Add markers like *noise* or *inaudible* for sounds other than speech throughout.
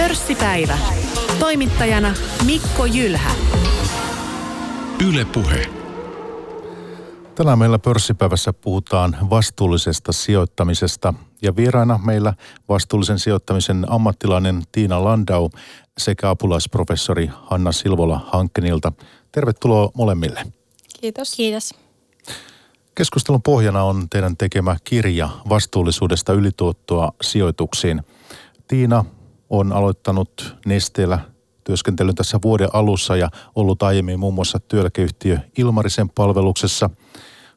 Pörssipäivä. Toimittajana Mikko Jylhä. Yle Puhe. Tänään meillä pörssipäivässä puhutaan vastuullisesta sijoittamisesta ja vieraana meillä vastuullisen sijoittamisen ammattilainen Tiina Landau sekä apulaisprofessori Hanna Silvola Hankkenilta. Tervetuloa molemmille. Kiitos. Kiitos. Keskustelun pohjana on teidän tekemä kirja vastuullisuudesta ylituottoa sijoituksiin. Tiina on aloittanut Nesteellä työskentelyn tässä vuoden alussa ja ollut aiemmin muun muassa työeläkeyhtiö Ilmarisen palveluksessa.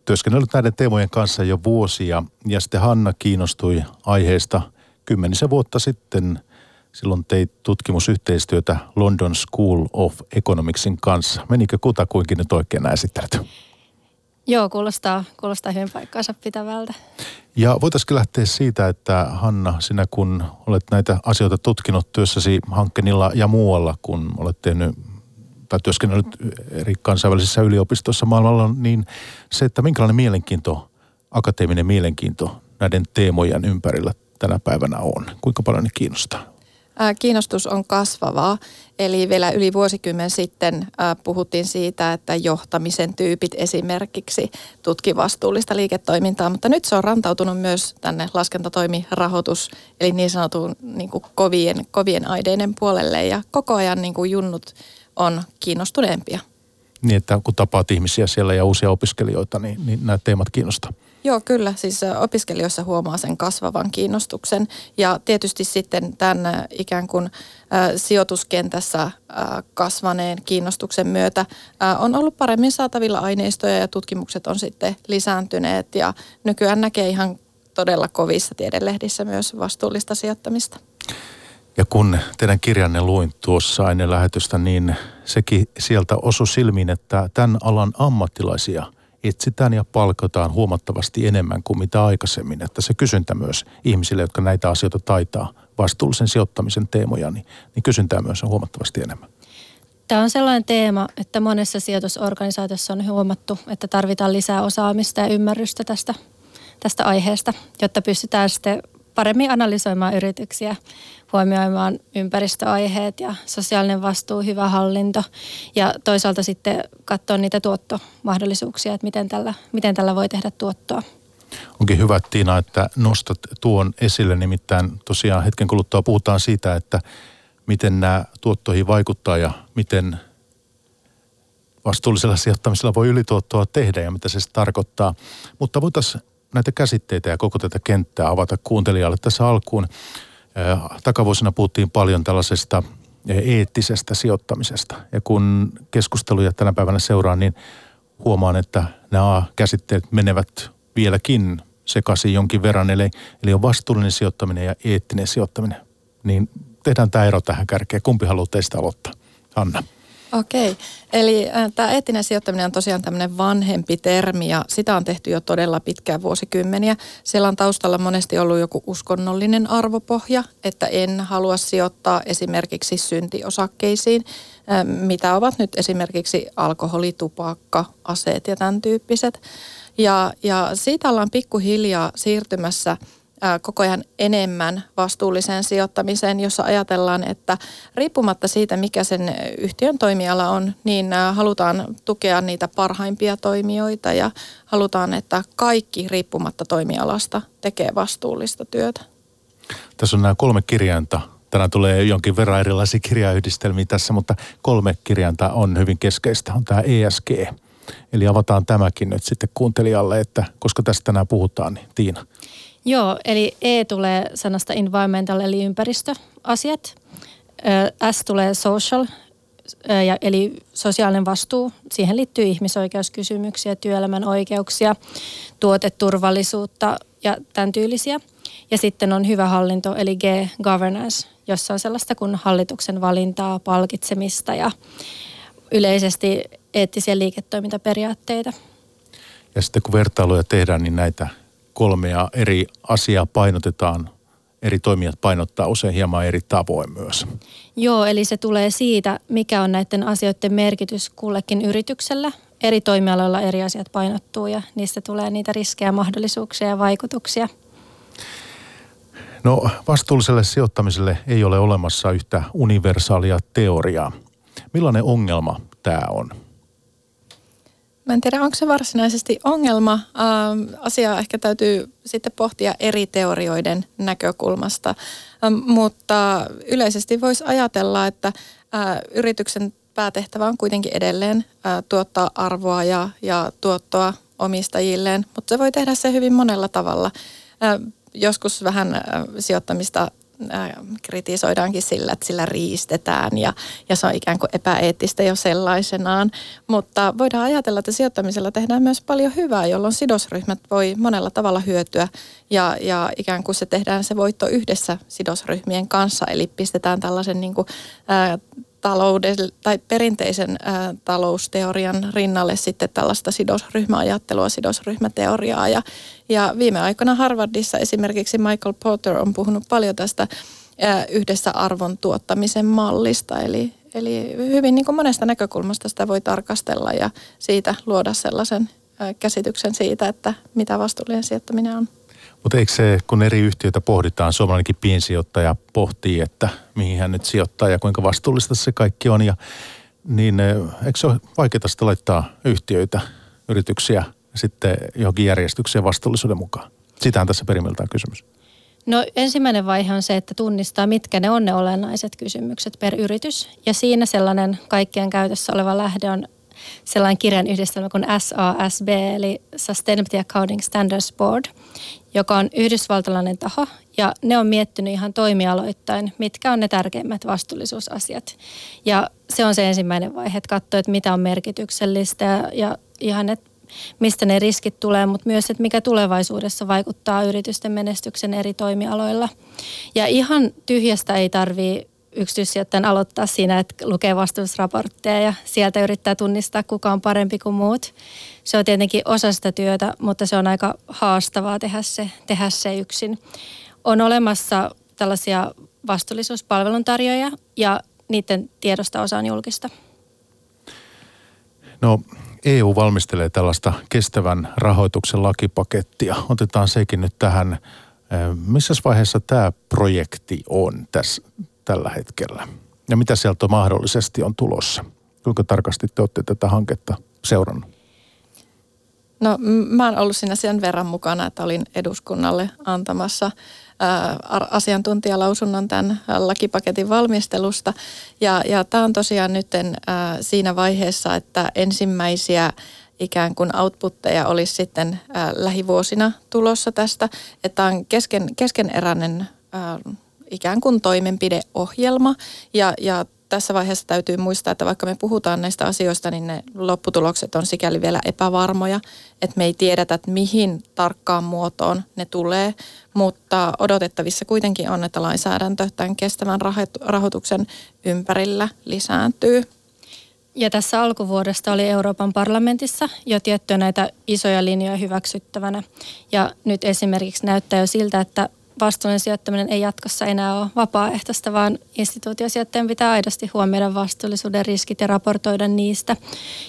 Työskennellyt näiden teemojen kanssa jo vuosia ja sitten Hanna kiinnostui aiheesta kymmenisen vuotta sitten. Silloin teit tutkimusyhteistyötä London School of Economicsin kanssa. Menikö kutakuinkin nyt oikein nämä esittelyt? Joo, kuulostaa, kuulostaa hyvin paikkaansa pitävältä. Ja voitaisiin lähteä siitä, että Hanna, sinä kun olet näitä asioita tutkinut työssäsi hankkenilla ja muualla, kun olet tehnyt tai työskennellyt eri kansainvälisissä yliopistoissa maailmalla, niin se, että minkälainen mielenkiinto, akateeminen mielenkiinto näiden teemojen ympärillä tänä päivänä on, kuinka paljon ne kiinnostaa? Kiinnostus on kasvavaa. Eli vielä yli vuosikymmen sitten puhuttiin siitä, että johtamisen tyypit esimerkiksi tutki vastuullista liiketoimintaa, mutta nyt se on rantautunut myös tänne laskentatoimirahoitus, eli niin sanotun niin kuin kovien, kovien aineiden puolelle ja koko ajan niin kuin junnut on kiinnostuneempia. Niin, että kun tapaat ihmisiä siellä ja uusia opiskelijoita, niin, niin nämä teemat kiinnostaa. Joo, kyllä. Siis opiskelijoissa huomaa sen kasvavan kiinnostuksen ja tietysti sitten tämän ikään kuin sijoituskentässä kasvaneen kiinnostuksen myötä on ollut paremmin saatavilla aineistoja ja tutkimukset on sitten lisääntyneet ja nykyään näkee ihan todella kovissa tiedelehdissä myös vastuullista sijoittamista. Ja kun teidän kirjanne luin tuossa ennen lähetystä, niin sekin sieltä osui silmiin, että tämän alan ammattilaisia – etsitään ja palkataan huomattavasti enemmän kuin mitä aikaisemmin. Että se kysyntä myös ihmisille, jotka näitä asioita taitaa, vastuullisen sijoittamisen teemoja, niin, niin kysyntää myös on huomattavasti enemmän. Tämä on sellainen teema, että monessa sijoitusorganisaatiossa on huomattu, että tarvitaan lisää osaamista ja ymmärrystä tästä, tästä aiheesta, jotta pystytään sitten paremmin analysoimaan yrityksiä, huomioimaan ympäristöaiheet ja sosiaalinen vastuu, hyvä hallinto ja toisaalta sitten katsoa niitä tuottomahdollisuuksia, että miten tällä, miten tällä voi tehdä tuottoa. Onkin hyvä, Tiina, että nostat tuon esille. Nimittäin tosiaan hetken kuluttua puhutaan siitä, että miten nämä tuottoihin vaikuttaa ja miten vastuullisella sijoittamisella voi ylituottoa tehdä ja mitä se tarkoittaa. Mutta voitaisiin näitä käsitteitä ja koko tätä kenttää avata kuuntelijalle tässä alkuun. Takavuosina puhuttiin paljon tällaisesta eettisestä sijoittamisesta. Ja kun keskusteluja tänä päivänä seuraan, niin huomaan, että nämä käsitteet menevät vieläkin sekaisin jonkin verran. Eli, eli on vastuullinen sijoittaminen ja eettinen sijoittaminen. Niin tehdään tämä ero tähän kärkeen. Kumpi haluaa teistä aloittaa? Anna. Okei, eli äh, tämä eettinen sijoittaminen on tosiaan tämmöinen vanhempi termi ja sitä on tehty jo todella pitkään vuosikymmeniä. Siellä on taustalla monesti ollut joku uskonnollinen arvopohja, että en halua sijoittaa esimerkiksi syntiosakkeisiin, äh, mitä ovat nyt esimerkiksi alkoholi, tupakka, aseet ja tämän tyyppiset. Ja, ja siitä ollaan pikkuhiljaa siirtymässä – koko ajan enemmän vastuulliseen sijoittamiseen, jossa ajatellaan, että riippumatta siitä, mikä sen yhtiön toimiala on, niin halutaan tukea niitä parhaimpia toimijoita ja halutaan, että kaikki riippumatta toimialasta tekee vastuullista työtä. Tässä on nämä kolme kirjainta. Tänään tulee jonkin verran erilaisia kirjayhdistelmiä tässä, mutta kolme kirjainta on hyvin keskeistä. On tämä ESG. Eli avataan tämäkin nyt sitten kuuntelijalle, että koska tästä tänään puhutaan, niin Tiina. Joo, eli E tulee sanasta environmental eli ympäristöasiat. S tulee social, eli sosiaalinen vastuu. Siihen liittyy ihmisoikeuskysymyksiä, työelämän oikeuksia, tuoteturvallisuutta ja tämän tyylisiä. Ja sitten on hyvä hallinto, eli G, governance, jossa on sellaista kuin hallituksen valintaa, palkitsemista ja yleisesti eettisiä liiketoimintaperiaatteita. Ja sitten kun vertailuja tehdään, niin näitä kolmea eri asiaa painotetaan, eri toimijat painottaa usein hieman eri tavoin myös. Joo, eli se tulee siitä, mikä on näiden asioiden merkitys kullekin yrityksellä. Eri toimialoilla eri asiat painottuu ja niistä tulee niitä riskejä, mahdollisuuksia ja vaikutuksia. No vastuulliselle sijoittamiselle ei ole olemassa yhtä universaalia teoriaa. Millainen ongelma tämä on? Mä en tiedä, onko se varsinaisesti ongelma. Ähm, asiaa ehkä täytyy sitten pohtia eri teorioiden näkökulmasta. Ähm, mutta yleisesti voisi ajatella, että äh, yrityksen päätehtävä on kuitenkin edelleen äh, tuottaa arvoa ja, ja tuottoa omistajilleen, mutta se voi tehdä se hyvin monella tavalla. Äh, joskus vähän äh, sijoittamista kritisoidaankin sillä, että sillä riistetään ja, ja se on ikään kuin epäeettistä jo sellaisenaan. Mutta voidaan ajatella, että sijoittamisella tehdään myös paljon hyvää, jolloin sidosryhmät voi monella tavalla hyötyä ja, ja ikään kuin se tehdään se voitto yhdessä sidosryhmien kanssa. Eli pistetään tällaisen niin kuin, ää, talouden tai perinteisen ää, talousteorian rinnalle sitten tällaista sidosryhmäajattelua, sidosryhmäteoriaa. Ja, ja viime aikoina Harvardissa esimerkiksi Michael Porter on puhunut paljon tästä ää, yhdessä arvon tuottamisen mallista. Eli, eli hyvin niin kuin monesta näkökulmasta sitä voi tarkastella ja siitä luoda sellaisen ää, käsityksen siitä, että mitä vastuullinen sijoittaminen on. Mutta eikö se, kun eri yhtiöitä pohditaan, suomalainenkin piensijoittaja pohtii, että mihin hän nyt sijoittaa ja kuinka vastuullista se kaikki on. Ja, niin eh, eikö se ole vaikeaa sitten laittaa yhtiöitä, yrityksiä sitten johonkin järjestykseen vastuullisuuden mukaan? Sitähän tässä perimmiltään kysymys. No ensimmäinen vaihe on se, että tunnistaa, mitkä ne on ne olennaiset kysymykset per yritys. Ja siinä sellainen kaikkien käytössä oleva lähde on sellainen kirjan yhdistelmä kuin SASB, eli Sustainability Accounting Standards Board, joka on yhdysvaltalainen taho, ja ne on miettinyt ihan toimialoittain, mitkä on ne tärkeimmät vastuullisuusasiat. Ja se on se ensimmäinen vaihe, että katsoo, että mitä on merkityksellistä ja, ja ihan, että mistä ne riskit tulee, mutta myös, että mikä tulevaisuudessa vaikuttaa yritysten menestyksen eri toimialoilla. Ja ihan tyhjästä ei tarvitse yksityissijoittajan aloittaa siinä, että lukee vastuullisraportteja ja sieltä yrittää tunnistaa, kuka on parempi kuin muut. Se on tietenkin osa sitä työtä, mutta se on aika haastavaa tehdä se, tehdä se yksin. On olemassa tällaisia vastuullisuuspalveluntarjoajia ja niiden tiedosta osa on julkista. No EU valmistelee tällaista kestävän rahoituksen lakipakettia. Otetaan sekin nyt tähän. Missä vaiheessa tämä projekti on tässä, tällä hetkellä? Ja mitä sieltä mahdollisesti on tulossa? Kuinka tarkasti te olette tätä hanketta seurannut? No mä oon ollut siinä sen verran mukana, että olin eduskunnalle antamassa asiantuntijalausunnon tämän lakipaketin valmistelusta. Ja, ja tämä on tosiaan nyt siinä vaiheessa, että ensimmäisiä ikään kuin outputteja olisi sitten lähivuosina tulossa tästä. Että on kesken, keskeneräinen ikään kuin toimenpideohjelma ja, ja tässä vaiheessa täytyy muistaa, että vaikka me puhutaan näistä asioista, niin ne lopputulokset on sikäli vielä epävarmoja, että me ei tiedetä, että mihin tarkkaan muotoon ne tulee, mutta odotettavissa kuitenkin on, että lainsäädäntö tämän kestävän rahoituksen ympärillä lisääntyy. Ja tässä alkuvuodesta oli Euroopan parlamentissa jo tiettyjä näitä isoja linjoja hyväksyttävänä. Ja nyt esimerkiksi näyttää jo siltä, että vastuullinen sijoittaminen ei jatkossa enää ole vapaaehtoista, vaan instituutiosijoittajan pitää aidosti huomioida vastuullisuuden riskit ja raportoida niistä.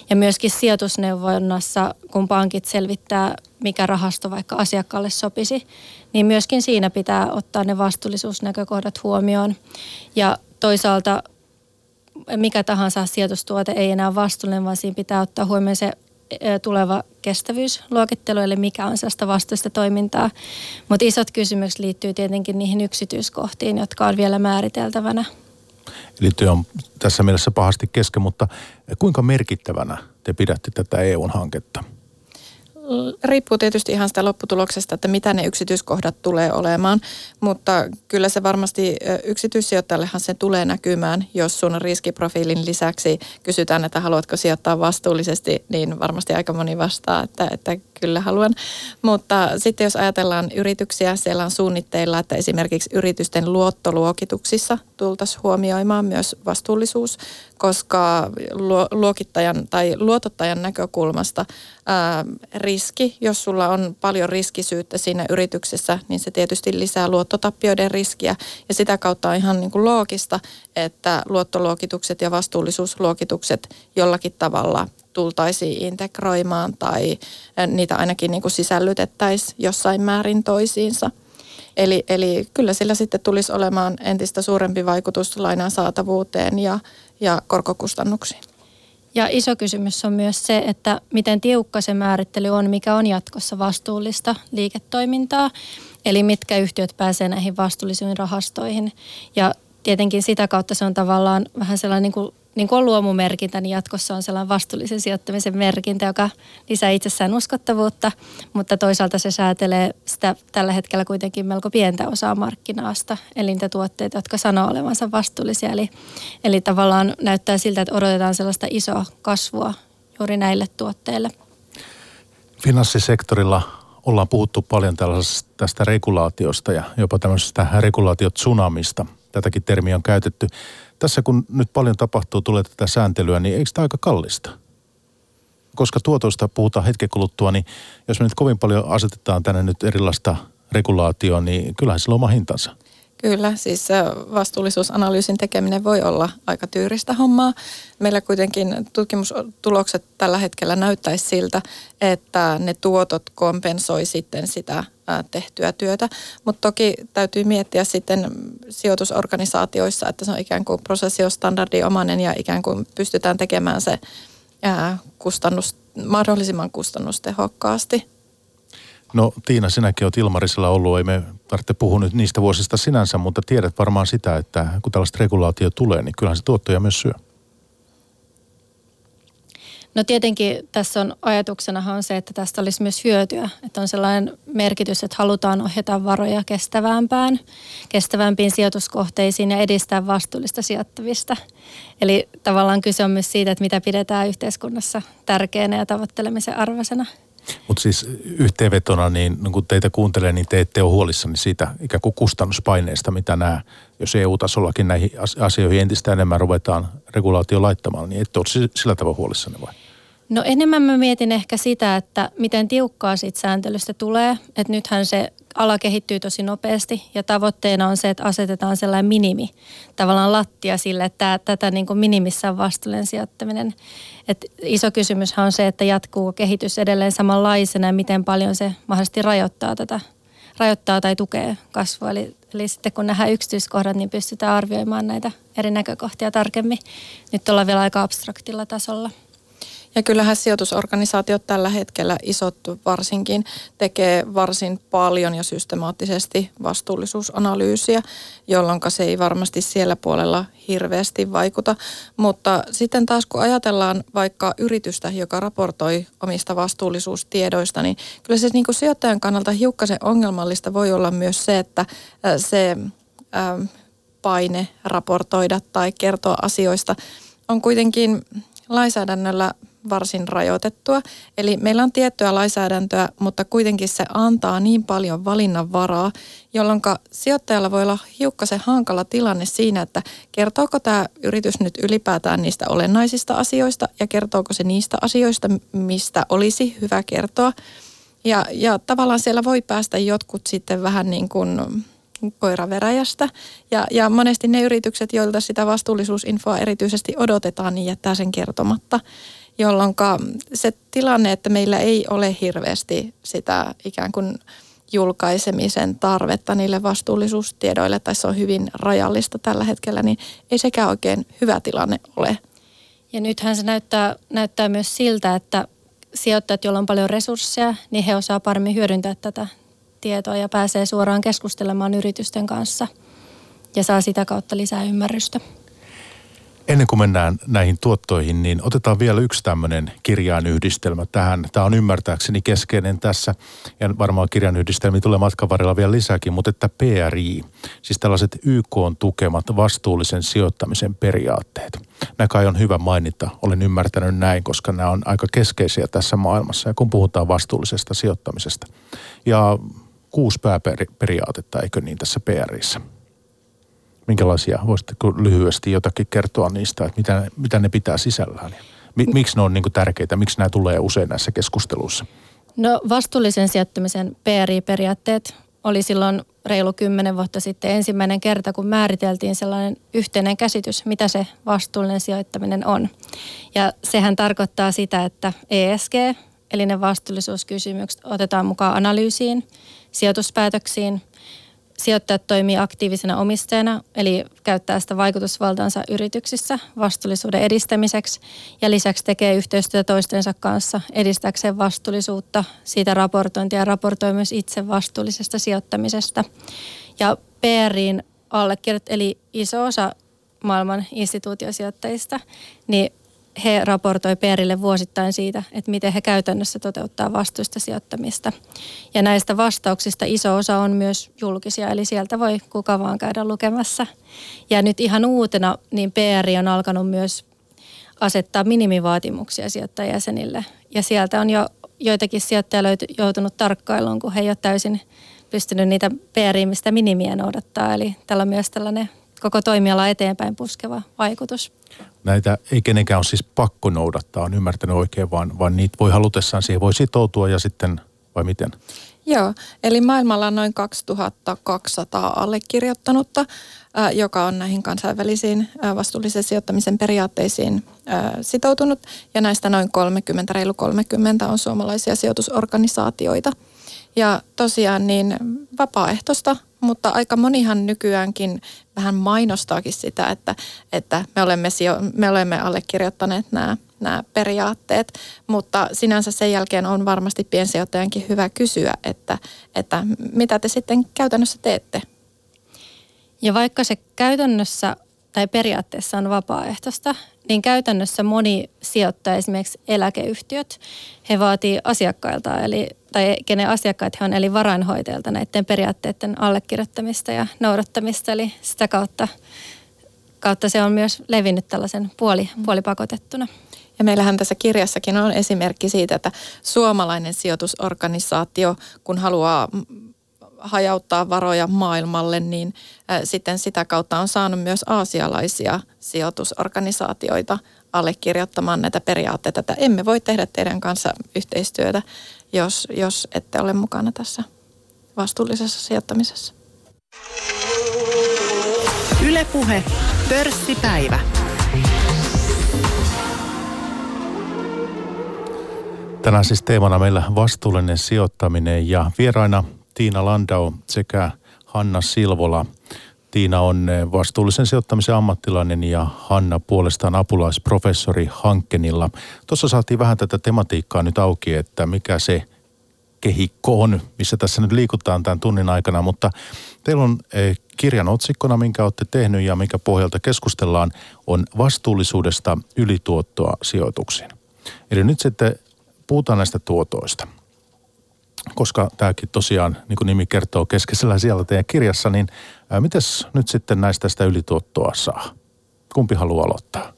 Ja myöskin sijoitusneuvonnassa, kun pankit selvittää, mikä rahasto vaikka asiakkaalle sopisi, niin myöskin siinä pitää ottaa ne vastuullisuusnäkökohdat huomioon. Ja toisaalta mikä tahansa sijoitustuote ei enää vastuullinen, vaan siinä pitää ottaa huomioon se tuleva kestävyysluokittelu, eli mikä on sellaista vastuullista toimintaa. Mutta isot kysymykset liittyy tietenkin niihin yksityiskohtiin, jotka on vielä määriteltävänä. Eli työ on tässä mielessä pahasti kesken, mutta kuinka merkittävänä te pidätte tätä EUn hanketta? Riippuu tietysti ihan sitä lopputuloksesta, että mitä ne yksityiskohdat tulee olemaan, mutta kyllä se varmasti yksityissijoittajallehan se tulee näkymään, jos sun riskiprofiilin lisäksi kysytään, että haluatko sijoittaa vastuullisesti, niin varmasti aika moni vastaa, että, että kyllä haluan. Mutta sitten jos ajatellaan yrityksiä, siellä on suunnitteilla, että esimerkiksi yritysten luottoluokituksissa tultaisiin huomioimaan myös vastuullisuus, koska luokittajan tai luotottajan näkökulmasta ää, riski, jos sulla on paljon riskisyyttä siinä yrityksessä, niin se tietysti lisää luottotappioiden riskiä ja sitä kautta on ihan niin kuin loogista, että luottoluokitukset ja vastuullisuusluokitukset jollakin tavalla tultaisiin integroimaan tai niitä ainakin niin kuin sisällytettäisiin jossain määrin toisiinsa. Eli, eli kyllä sillä sitten tulisi olemaan entistä suurempi vaikutus lainan saatavuuteen ja, ja korkokustannuksiin. Ja iso kysymys on myös se, että miten tiukka se määrittely on, mikä on jatkossa vastuullista liiketoimintaa. Eli mitkä yhtiöt pääsee näihin vastuullisiin rahastoihin. Ja tietenkin sitä kautta se on tavallaan vähän sellainen niin kuin niin kuin on luomumerkintä, niin jatkossa on sellainen vastuullisen sijoittamisen merkintä, joka lisää itsessään uskottavuutta, mutta toisaalta se säätelee sitä tällä hetkellä kuitenkin melko pientä osaa markkinaasta, eli niitä tuotteita, jotka sanoo olevansa vastuullisia. Eli, eli tavallaan näyttää siltä, että odotetaan sellaista isoa kasvua juuri näille tuotteille. Finanssisektorilla ollaan puhuttu paljon tällaisesta tästä regulaatiosta ja jopa tämmöisestä regulaatiotsunamista. Tätäkin termiä on käytetty tässä kun nyt paljon tapahtuu, tulee tätä sääntelyä, niin eikö tämä aika kallista? Koska tuotoista puhutaan hetken kuluttua, niin jos me nyt kovin paljon asetetaan tänne nyt erilaista regulaatioa, niin kyllähän sillä on oma hintansa. Kyllä, siis vastuullisuusanalyysin tekeminen voi olla aika tyyristä hommaa. Meillä kuitenkin tutkimustulokset tällä hetkellä näyttäisi siltä, että ne tuotot kompensoi sitten sitä tehtyä työtä. Mutta toki täytyy miettiä sitten sijoitusorganisaatioissa, että se on ikään kuin prosessi on ja ikään kuin pystytään tekemään se kustannus, mahdollisimman kustannustehokkaasti. No Tiina, sinäkin olet Ilmarisella ollut, ei me tarvitse puhua nyt niistä vuosista sinänsä, mutta tiedät varmaan sitä, että kun tällaista regulaatio tulee, niin kyllähän se tuottoja myös syö. No tietenkin tässä on ajatuksena on se, että tästä olisi myös hyötyä. Että on sellainen merkitys, että halutaan ohjata varoja kestävämpään, kestävämpiin sijoituskohteisiin ja edistää vastuullista sijoittavista. Eli tavallaan kyse on myös siitä, että mitä pidetään yhteiskunnassa tärkeänä ja tavoittelemisen arvoisena. Mutta siis yhteenvetona, niin, niin kun teitä kuuntelee, niin te ette ole huolissani siitä ikään kuin kustannuspaineesta, mitä nämä, jos EU-tasollakin näihin asioihin entistä enemmän ruvetaan regulaatio laittamaan, niin ette ole sillä tavalla huolissani vai? No enemmän mä mietin ehkä sitä, että miten tiukkaa siitä sääntelystä tulee. Että nythän se ala kehittyy tosi nopeasti ja tavoitteena on se, että asetetaan sellainen minimi, tavallaan lattia sille, että tätä niin kuin minimissä on vastuullinen sijoittaminen. Et iso kysymys on se, että jatkuu kehitys edelleen samanlaisena ja miten paljon se mahdollisesti rajoittaa tätä rajoittaa tai tukee kasvua. Eli, eli sitten kun nähdään yksityiskohdat, niin pystytään arvioimaan näitä eri näkökohtia tarkemmin. Nyt ollaan vielä aika abstraktilla tasolla. Ja kyllähän sijoitusorganisaatiot tällä hetkellä, isot varsinkin, tekee varsin paljon ja systemaattisesti vastuullisuusanalyysiä, jolloin se ei varmasti siellä puolella hirveästi vaikuta. Mutta sitten taas kun ajatellaan vaikka yritystä, joka raportoi omista vastuullisuustiedoista, niin kyllä se niin kuin sijoittajan kannalta hiukkasen ongelmallista voi olla myös se, että se paine raportoida tai kertoa asioista on kuitenkin lainsäädännöllä varsin rajoitettua. Eli meillä on tiettyä lainsäädäntöä, mutta kuitenkin se antaa niin paljon valinnanvaraa, jolloin sijoittajalla voi olla hiukkasen hankala tilanne siinä, että kertooko tämä yritys nyt ylipäätään niistä olennaisista asioista ja kertooko se niistä asioista, mistä olisi hyvä kertoa. Ja, ja tavallaan siellä voi päästä jotkut sitten vähän niin kuin koiraveräjästä. Ja, ja monesti ne yritykset, joilta sitä vastuullisuusinfoa erityisesti odotetaan, niin jättää sen kertomatta jolloin se tilanne, että meillä ei ole hirveästi sitä ikään kuin julkaisemisen tarvetta niille vastuullisuustiedoille, tai se on hyvin rajallista tällä hetkellä, niin ei sekään oikein hyvä tilanne ole. Ja nythän se näyttää, näyttää myös siltä, että sijoittajat, joilla on paljon resursseja, niin he osaa paremmin hyödyntää tätä tietoa ja pääsee suoraan keskustelemaan yritysten kanssa ja saa sitä kautta lisää ymmärrystä. Ennen kuin mennään näihin tuottoihin, niin otetaan vielä yksi tämmöinen kirjainyhdistelmä tähän. Tämä on ymmärtääkseni keskeinen tässä, ja varmaan kirjainyhdistelmiä tulee matkan varrella vielä lisääkin, mutta että PRI, siis tällaiset YK on tukemat vastuullisen sijoittamisen periaatteet. Nämä kai on hyvä mainita, olen ymmärtänyt näin, koska nämä on aika keskeisiä tässä maailmassa, ja kun puhutaan vastuullisesta sijoittamisesta. Ja kuusi pääperiaatetta, eikö niin tässä PRissä? Minkälaisia, voisitteko lyhyesti jotakin kertoa niistä, että mitä, mitä ne pitää sisällään? Miksi ne on niin tärkeitä, miksi nämä tulee usein näissä keskusteluissa? No vastuullisen sijoittamisen PRI-periaatteet oli silloin reilu kymmenen vuotta sitten ensimmäinen kerta, kun määriteltiin sellainen yhteinen käsitys, mitä se vastuullinen sijoittaminen on. Ja sehän tarkoittaa sitä, että ESG, eli ne vastuullisuuskysymykset otetaan mukaan analyysiin, sijoituspäätöksiin – sijoittajat toimii aktiivisena omistajana, eli käyttää sitä vaikutusvaltaansa yrityksissä vastuullisuuden edistämiseksi ja lisäksi tekee yhteistyötä toistensa kanssa edistääkseen vastuullisuutta, siitä raportointia ja raportoi myös itse vastuullisesta sijoittamisesta. Ja PRin allekirjoit, eli iso osa maailman instituutiosijoittajista, niin he raportoi Perille vuosittain siitä, että miten he käytännössä toteuttaa vastuusta sijoittamista. Ja näistä vastauksista iso osa on myös julkisia, eli sieltä voi kuka vaan käydä lukemassa. Ja nyt ihan uutena, niin PR on alkanut myös asettaa minimivaatimuksia sijoittajajäsenille. Ja sieltä on jo joitakin sijoittajia joutunut tarkkailuun, kun he ei ole täysin pystynyt niitä PR-mistä minimiä noudattaa. Eli tällä on myös tällainen koko toimiala eteenpäin puskeva vaikutus. Näitä ei kenenkään ole siis pakko noudattaa, on ymmärtänyt oikein, vaan, vaan niitä voi halutessaan siihen voi sitoutua ja sitten, vai miten? Joo, eli maailmalla on noin 2200 allekirjoittanutta, joka on näihin kansainvälisiin vastuullisen sijoittamisen periaatteisiin sitoutunut. Ja näistä noin 30, reilu 30 on suomalaisia sijoitusorganisaatioita. Ja tosiaan niin vapaaehtoista mutta aika monihan nykyäänkin vähän mainostaakin sitä, että, että me, olemme, me olemme allekirjoittaneet nämä, nämä periaatteet, mutta sinänsä sen jälkeen on varmasti piensijoittajankin hyvä kysyä, että, että mitä te sitten käytännössä teette. Ja vaikka se käytännössä tai periaatteessa on vapaaehtoista, niin käytännössä moni sijoittaja, esimerkiksi eläkeyhtiöt, he vaatii asiakkailta, eli, tai kenen asiakkaat he on, eli varainhoitajalta näiden periaatteiden allekirjoittamista ja noudattamista, eli sitä kautta, kautta se on myös levinnyt tällaisen puoli, puolipakotettuna. Ja meillähän tässä kirjassakin on esimerkki siitä, että suomalainen sijoitusorganisaatio, kun haluaa hajauttaa varoja maailmalle, niin sitten sitä kautta on saanut myös aasialaisia sijoitusorganisaatioita allekirjoittamaan näitä periaatteita, että emme voi tehdä teidän kanssa yhteistyötä, jos, jos ette ole mukana tässä vastuullisessa sijoittamisessa. Ylepuhe pörssipäivä. Tänään siis teemana meillä vastuullinen sijoittaminen ja vieraina Tiina Landau sekä Hanna Silvola. Tiina on eh, vastuullisen sijoittamisen ammattilainen ja Hanna puolestaan apulaisprofessori Hankkenilla. Tuossa saatiin vähän tätä tematiikkaa nyt auki, että mikä se kehikko on, missä tässä nyt liikutaan tämän tunnin aikana, mutta teillä on eh, kirjan otsikkona, minkä olette tehnyt ja mikä pohjalta keskustellaan, on vastuullisuudesta ylituottoa sijoituksiin. Eli nyt sitten puhutaan näistä tuotoista – koska tämäkin tosiaan, niin kuin nimi kertoo, keskeisellä siellä teidän kirjassa, niin mitäs nyt sitten näistä sitä ylituottoa saa? Kumpi haluaa aloittaa?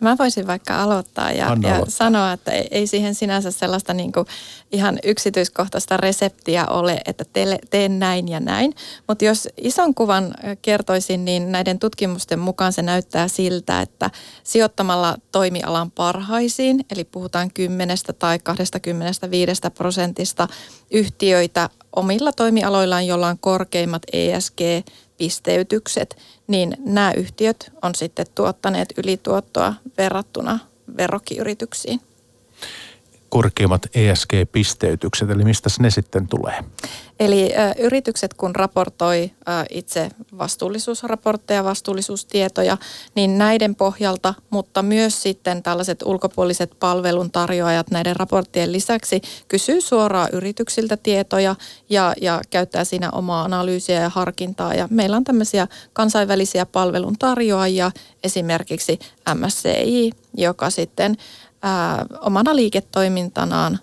Mä voisin vaikka aloittaa ja, ja sanoa, että ei, ei siihen sinänsä sellaista niin kuin ihan yksityiskohtaista reseptiä ole, että te, teen näin ja näin. Mutta jos ison kuvan kertoisin, niin näiden tutkimusten mukaan se näyttää siltä, että sijoittamalla toimialan parhaisiin, eli puhutaan 10 tai 25 prosentista yhtiöitä omilla toimialoillaan, joilla on korkeimmat ESG pisteytykset, niin nämä yhtiöt on sitten tuottaneet ylituottoa verrattuna verrokkiyrityksiin. Korkeimmat ESG-pisteytykset, eli mistä ne sitten tulee? Eli ö, yritykset kun raportoi ö, itse vastuullisuusraportteja, vastuullisuustietoja, niin näiden pohjalta, mutta myös sitten tällaiset ulkopuoliset palveluntarjoajat näiden raporttien lisäksi kysyy suoraan yrityksiltä tietoja ja, ja käyttää siinä omaa analyysiä ja harkintaa. Ja meillä on tämmöisiä kansainvälisiä palveluntarjoajia, esimerkiksi MSCI, joka sitten ää, omana liiketoimintanaan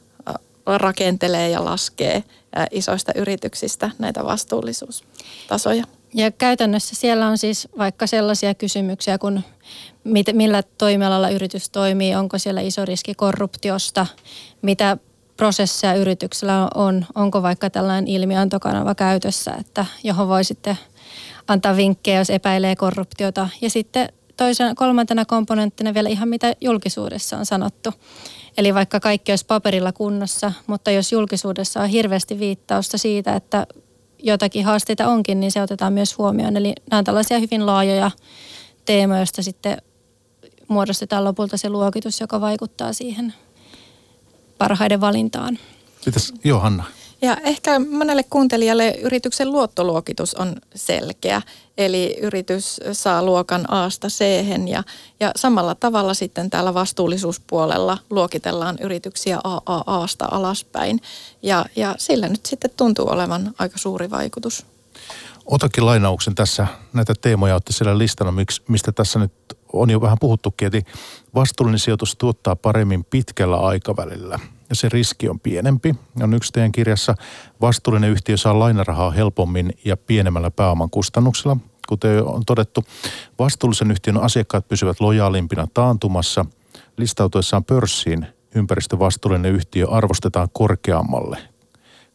rakentelee ja laskee isoista yrityksistä näitä vastuullisuustasoja. Ja käytännössä siellä on siis vaikka sellaisia kysymyksiä kuin mit, millä toimialalla yritys toimii, onko siellä iso riski korruptiosta, mitä prosesseja yrityksellä on, onko vaikka tällainen ilmiantokanava käytössä, että johon voi sitten antaa vinkkejä, jos epäilee korruptiota. Ja sitten toisena, kolmantena komponenttina vielä ihan mitä julkisuudessa on sanottu. Eli vaikka kaikki olisi paperilla kunnossa, mutta jos julkisuudessa on hirveästi viittausta siitä, että jotakin haasteita onkin, niin se otetaan myös huomioon. Eli nämä on tällaisia hyvin laajoja teemoja, joista sitten muodostetaan lopulta se luokitus, joka vaikuttaa siihen parhaiden valintaan. Mitäs Johanna? Ja ehkä monelle kuuntelijalle yrityksen luottoluokitus on selkeä. Eli yritys saa luokan Asta c ja, ja samalla tavalla sitten täällä vastuullisuuspuolella luokitellaan yrityksiä AAAsta alaspäin. Ja, ja sillä nyt sitten tuntuu olevan aika suuri vaikutus. Otakin lainauksen tässä. Näitä teemoja olette siellä listana, mistä tässä nyt on jo vähän puhuttukin. Eli vastuullinen sijoitus tuottaa paremmin pitkällä aikavälillä ja se riski on pienempi. On yksi teidän kirjassa, vastuullinen yhtiö saa lainarahaa helpommin ja pienemmällä pääoman kustannuksella. Kuten on todettu, vastuullisen yhtiön asiakkaat pysyvät lojaalimpina taantumassa. Listautuessaan pörssiin ympäristövastuullinen yhtiö arvostetaan korkeammalle.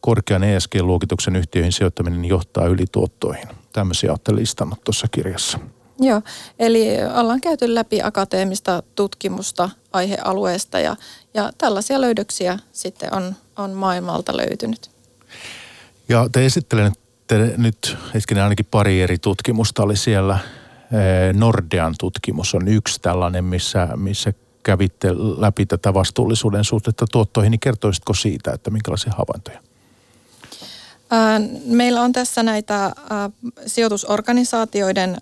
Korkean ESG-luokituksen yhtiöihin sijoittaminen johtaa ylituottoihin. Tämmöisiä olette listannut tuossa kirjassa. Joo, eli ollaan käyty läpi akateemista tutkimusta aihealueesta ja, ja tällaisia löydöksiä sitten on, on maailmalta löytynyt. Ja te esittelette nyt hetkinen ainakin pari eri tutkimusta oli siellä. Nordean tutkimus on yksi tällainen, missä, missä kävitte läpi tätä vastuullisuuden suhteetta tuottoihin, niin kertoisitko siitä, että minkälaisia havaintoja? Meillä on tässä näitä sijoitusorganisaatioiden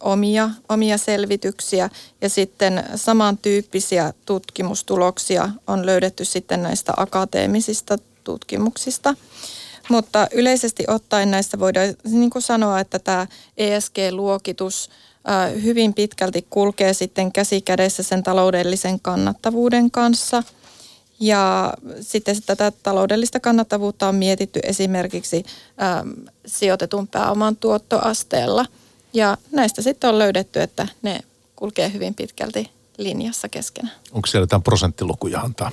omia, omia selvityksiä ja sitten samantyyppisiä tutkimustuloksia on löydetty sitten näistä akateemisista tutkimuksista. Mutta yleisesti ottaen näistä voidaan niin kuin sanoa, että tämä ESG-luokitus hyvin pitkälti kulkee sitten käsi kädessä sen taloudellisen kannattavuuden kanssa – ja sitten tätä taloudellista kannattavuutta on mietitty esimerkiksi äm, sijoitetun pääoman tuottoasteella. Ja näistä sitten on löydetty, että ne kulkee hyvin pitkälti linjassa keskenään. Onko siellä jotain prosenttilukuja antaa?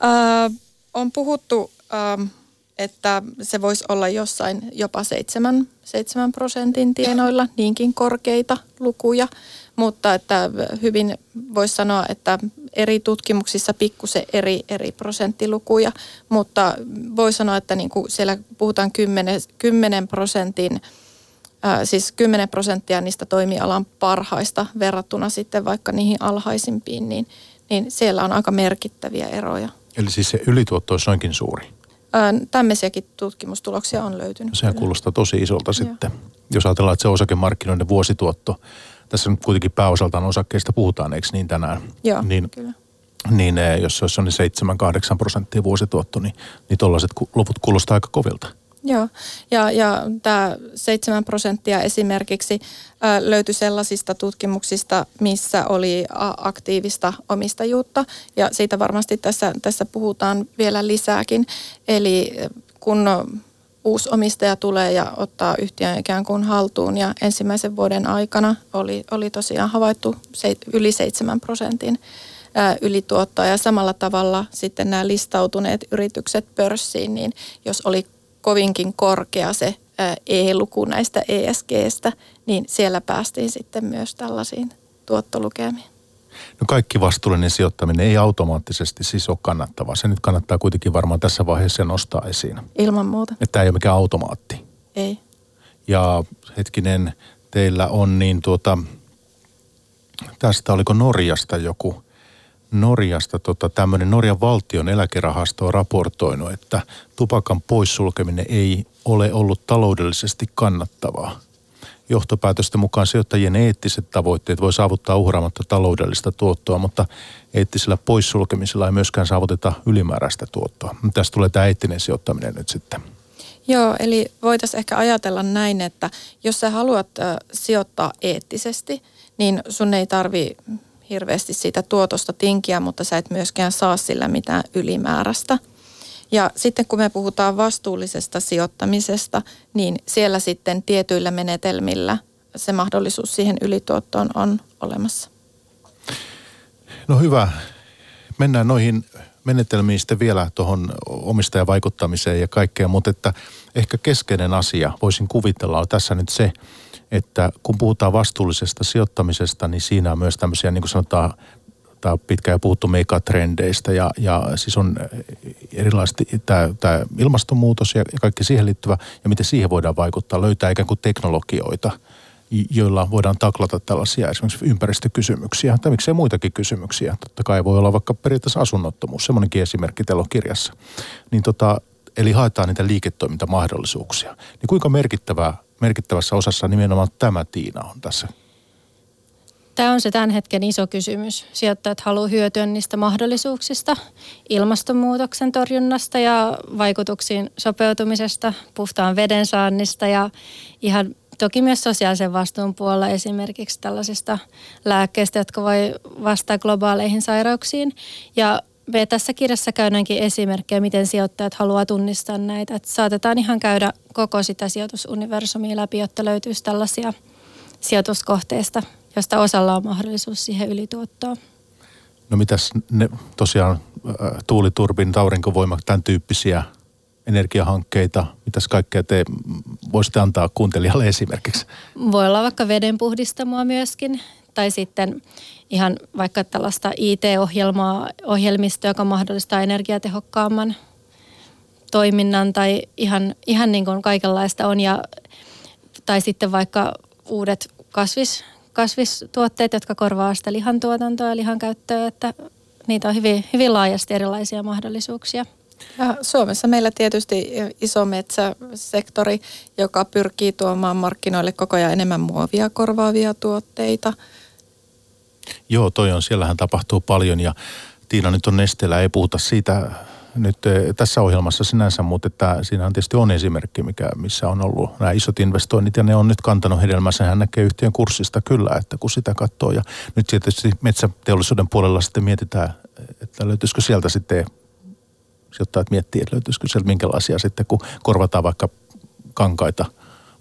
Ää, on puhuttu, ää, että se voisi olla jossain jopa 7, 7 prosentin tienoilla, niinkin korkeita lukuja. Mutta että hyvin voisi sanoa, että eri tutkimuksissa pikkusen eri, eri prosenttilukuja, mutta voi sanoa, että niin kuin siellä puhutaan 10, 10 prosentin siis 10 prosenttia niistä toimialan parhaista verrattuna sitten vaikka niihin alhaisimpiin, niin, niin siellä on aika merkittäviä eroja. Eli siis se ylituotto olisi noinkin suuri? tämmöisiäkin tutkimustuloksia on löytynyt. Sehän kuulostaa tosi isolta Joo. sitten. Jos ajatellaan, että se osakemarkkinoiden vuosituotto tässä nyt kuitenkin pääosaltaan osakkeista puhutaan, eikö niin tänään? Joo, niin, kyllä. Niin eh, jos se olisi 7-8 prosenttia vuosituotto, niin, niin tuollaiset luvut kuulostaa aika kovilta. Joo, ja, ja tämä 7 prosenttia esimerkiksi ä, löytyi sellaisista tutkimuksista, missä oli aktiivista omistajuutta, ja siitä varmasti tässä, tässä puhutaan vielä lisääkin. Eli kun uusi omistaja tulee ja ottaa yhtiön ikään kuin haltuun ja ensimmäisen vuoden aikana oli, oli tosiaan havaittu se, yli 7 prosentin ylituottoa ja samalla tavalla sitten nämä listautuneet yritykset pörssiin, niin jos oli kovinkin korkea se E-luku näistä ESGstä, niin siellä päästiin sitten myös tällaisiin tuottolukemiin. No kaikki vastuullinen sijoittaminen ei automaattisesti siis ole kannattavaa. Se nyt kannattaa kuitenkin varmaan tässä vaiheessa nostaa esiin. Ilman muuta. Että tämä ei ole mikään automaatti. Ei. Ja hetkinen, teillä on niin tuota, tästä oliko Norjasta joku, Norjasta tota, tämmöinen Norjan valtion eläkerahasto on raportoinut, että tupakan poissulkeminen ei ole ollut taloudellisesti kannattavaa johtopäätösten mukaan sijoittajien eettiset tavoitteet voi saavuttaa uhraamatta taloudellista tuottoa, mutta eettisellä poissulkemisella ei myöskään saavuteta ylimääräistä tuottoa. Tässä tulee tämä eettinen sijoittaminen nyt sitten. Joo, eli voitaisiin ehkä ajatella näin, että jos sä haluat sijoittaa eettisesti, niin sun ei tarvi hirveästi siitä tuotosta tinkiä, mutta sä et myöskään saa sillä mitään ylimääräistä – ja sitten kun me puhutaan vastuullisesta sijoittamisesta, niin siellä sitten tietyillä menetelmillä se mahdollisuus siihen ylituottoon on olemassa. No hyvä. Mennään noihin menetelmiin sitten vielä tuohon omistajavaikuttamiseen ja kaikkea, mutta että ehkä keskeinen asia voisin kuvitella on tässä nyt se, että kun puhutaan vastuullisesta sijoittamisesta, niin siinä on myös tämmöisiä, niin kuin sanotaan, tämä on pitkään puhuttu megatrendeistä ja, ja siis on erilaisesti tämä ilmastonmuutos ja kaikki siihen liittyvä ja miten siihen voidaan vaikuttaa, löytää ikään kuin teknologioita, joilla voidaan taklata tällaisia esimerkiksi ympäristökysymyksiä tai miksei muitakin kysymyksiä. Totta kai voi olla vaikka periaatteessa asunnottomuus, semmoinenkin esimerkki teillä on kirjassa. Niin tota, eli haetaan niitä liiketoimintamahdollisuuksia. Niin kuinka merkittävä, merkittävässä osassa nimenomaan tämä Tiina on tässä Tämä on se tämän hetken iso kysymys. Sijoittajat haluaa hyötyä niistä mahdollisuuksista, ilmastonmuutoksen torjunnasta ja vaikutuksiin sopeutumisesta, puhtaan veden saannista ja ihan toki myös sosiaalisen vastuun puolella esimerkiksi tällaisista lääkkeistä, jotka voi vastata globaaleihin sairauksiin. Ja me tässä kirjassa käydäänkin esimerkkejä, miten sijoittajat haluaa tunnistaa näitä. Että saatetaan ihan käydä koko sitä sijoitusuniversumia läpi, jotta löytyisi tällaisia sijoituskohteista, josta osalla on mahdollisuus siihen ylituottoon. No mitäs ne tosiaan tuuliturbin, aurinkovoima, tämän tyyppisiä energiahankkeita, mitäs kaikkea te voisitte antaa kuuntelijalle esimerkiksi? Voi olla vaikka vedenpuhdistamoa myöskin, tai sitten ihan vaikka tällaista IT-ohjelmaa, ohjelmistoa, joka mahdollistaa energiatehokkaamman toiminnan tai ihan, ihan niin kuin kaikenlaista on. Ja, tai sitten vaikka uudet kasvis, kasvistuotteet, jotka korvaa sitä lihantuotantoa ja lihankäyttöä, että niitä on hyvin, hyvin laajasti erilaisia mahdollisuuksia. Ja Suomessa meillä tietysti iso metsäsektori, joka pyrkii tuomaan markkinoille koko ajan enemmän muovia korvaavia tuotteita. Joo, toi on, siellähän tapahtuu paljon ja Tiina nyt on Nesteellä, ei puhuta siitä nyt eh, tässä ohjelmassa sinänsä, mutta että siinä on tietysti on esimerkki, mikä, missä on ollut nämä isot investoinnit ja ne on nyt kantanut hedelmänsä. Hän näkee yhtiön kurssista kyllä, että kun sitä katsoo ja nyt tietysti metsäteollisuuden puolella sitten mietitään, että löytyisikö sieltä sitten sijoittajat miettii, että löytyisikö sieltä minkälaisia sitten, kun korvataan vaikka kankaita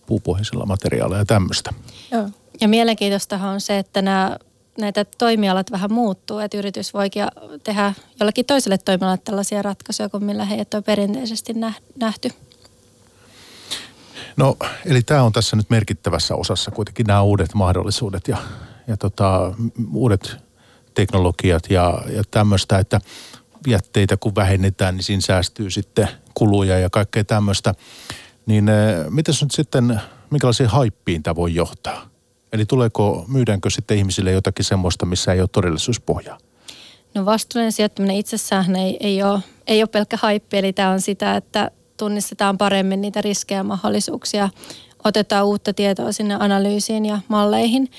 puupohjaisilla materiaaleilla ja tämmöistä. Joo. Ja mielenkiintoistahan on se, että nämä näitä toimialat vähän muuttuu, että yritys voikin tehdä jollakin toiselle toimialalle tällaisia ratkaisuja kuin millä heidät on perinteisesti nähty. No, eli tämä on tässä nyt merkittävässä osassa kuitenkin nämä uudet mahdollisuudet ja, ja tota, uudet teknologiat ja, ja tämmöistä, että jätteitä kun vähennetään, niin siinä säästyy sitten kuluja ja kaikkea tämmöistä. Niin eh, miten nyt sitten, minkälaisiin haippiin tämä voi johtaa? Eli tuleeko, myydäänkö sitten ihmisille jotakin semmoista, missä ei ole todellisuuspohjaa? No vastuullinen sijoittaminen itsessään ei, ei, ole, ei ole pelkkä haippi, eli tämä on sitä, että tunnistetaan paremmin niitä riskejä ja mahdollisuuksia, otetaan uutta tietoa sinne analyysiin ja malleihin.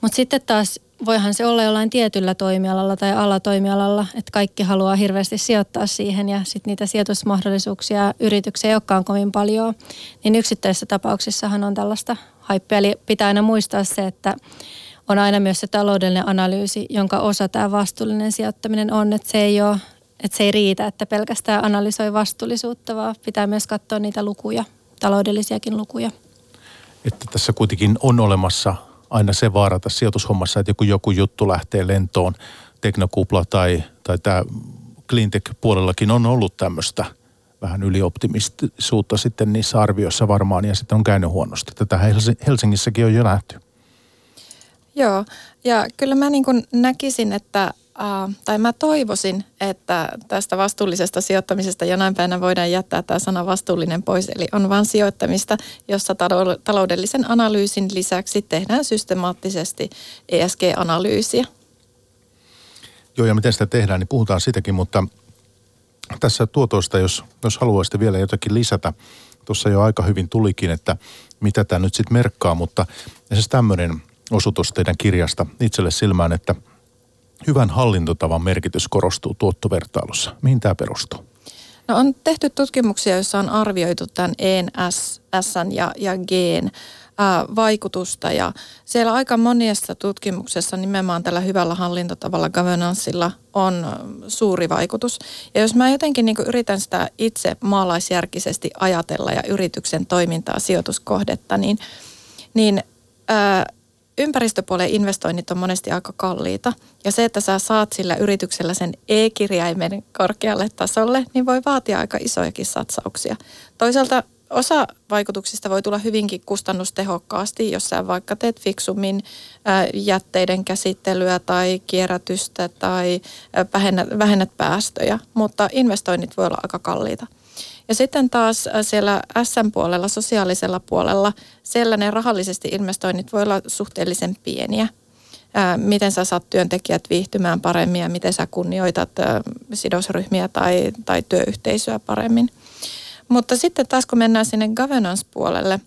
Mutta sitten taas voihan se olla jollain tietyllä toimialalla tai alatoimialalla, että kaikki haluaa hirveästi sijoittaa siihen ja sitten niitä sijoitusmahdollisuuksia yrityksiä ei olekaan kovin paljon. Niin yksittäisissä tapauksissahan on tällaista haippia. Eli pitää aina muistaa se, että on aina myös se taloudellinen analyysi, jonka osa tämä vastuullinen sijoittaminen on, että se ei ole että se ei riitä, että pelkästään analysoi vastuullisuutta, vaan pitää myös katsoa niitä lukuja, taloudellisiakin lukuja. Että tässä kuitenkin on olemassa aina se vaara tässä sijoitushommassa, että joku, joku juttu lähtee lentoon, teknokupla tai, tai tämä cleantech-puolellakin on ollut tämmöistä vähän ylioptimistisuutta sitten niissä arvioissa varmaan ja sitten on käynyt huonosti. Tätä Helsingissäkin on jo nähty. Joo, ja kyllä mä niin kuin näkisin, että Uh, tai mä toivoisin, että tästä vastuullisesta sijoittamisesta jonain päivänä voidaan jättää tämä sana vastuullinen pois. Eli on vain sijoittamista, jossa taloudellisen analyysin lisäksi tehdään systemaattisesti ESG-analyysiä. Joo, ja miten sitä tehdään, niin puhutaan sitäkin, mutta tässä tuotoista, jos, jos haluaisitte vielä jotakin lisätä, tuossa jo aika hyvin tulikin, että mitä tämä nyt sitten merkkaa, mutta siis tämmöinen osutus teidän kirjasta itselle silmään, että – hyvän hallintotavan merkitys korostuu tuottovertailussa. Mihin tämä perustuu? No on tehty tutkimuksia, joissa on arvioitu tämän EN, S, S ja, ja G vaikutusta ja siellä aika monessa tutkimuksessa nimenomaan tällä hyvällä hallintotavalla, governanceilla on suuri vaikutus. Ja jos mä jotenkin niin yritän sitä itse maalaisjärkisesti ajatella ja yrityksen toimintaa, sijoituskohdetta, niin, niin ää, ympäristöpuolen investoinnit on monesti aika kalliita. Ja se, että sä saat sillä yrityksellä sen e-kirjaimen korkealle tasolle, niin voi vaatia aika isojakin satsauksia. Toisaalta osa vaikutuksista voi tulla hyvinkin kustannustehokkaasti, jos sä vaikka teet fiksummin jätteiden käsittelyä tai kierrätystä tai vähennät, vähennät päästöjä, mutta investoinnit voi olla aika kalliita. Ja sitten taas äh, siellä SM-puolella, sosiaalisella puolella, siellä ne rahallisesti investoinnit voi olla suhteellisen pieniä. Äh, miten sä saat työntekijät viihtymään paremmin ja miten sä kunnioitat äh, sidosryhmiä tai, tai työyhteisöä paremmin. Mutta sitten taas kun mennään sinne governance-puolelle,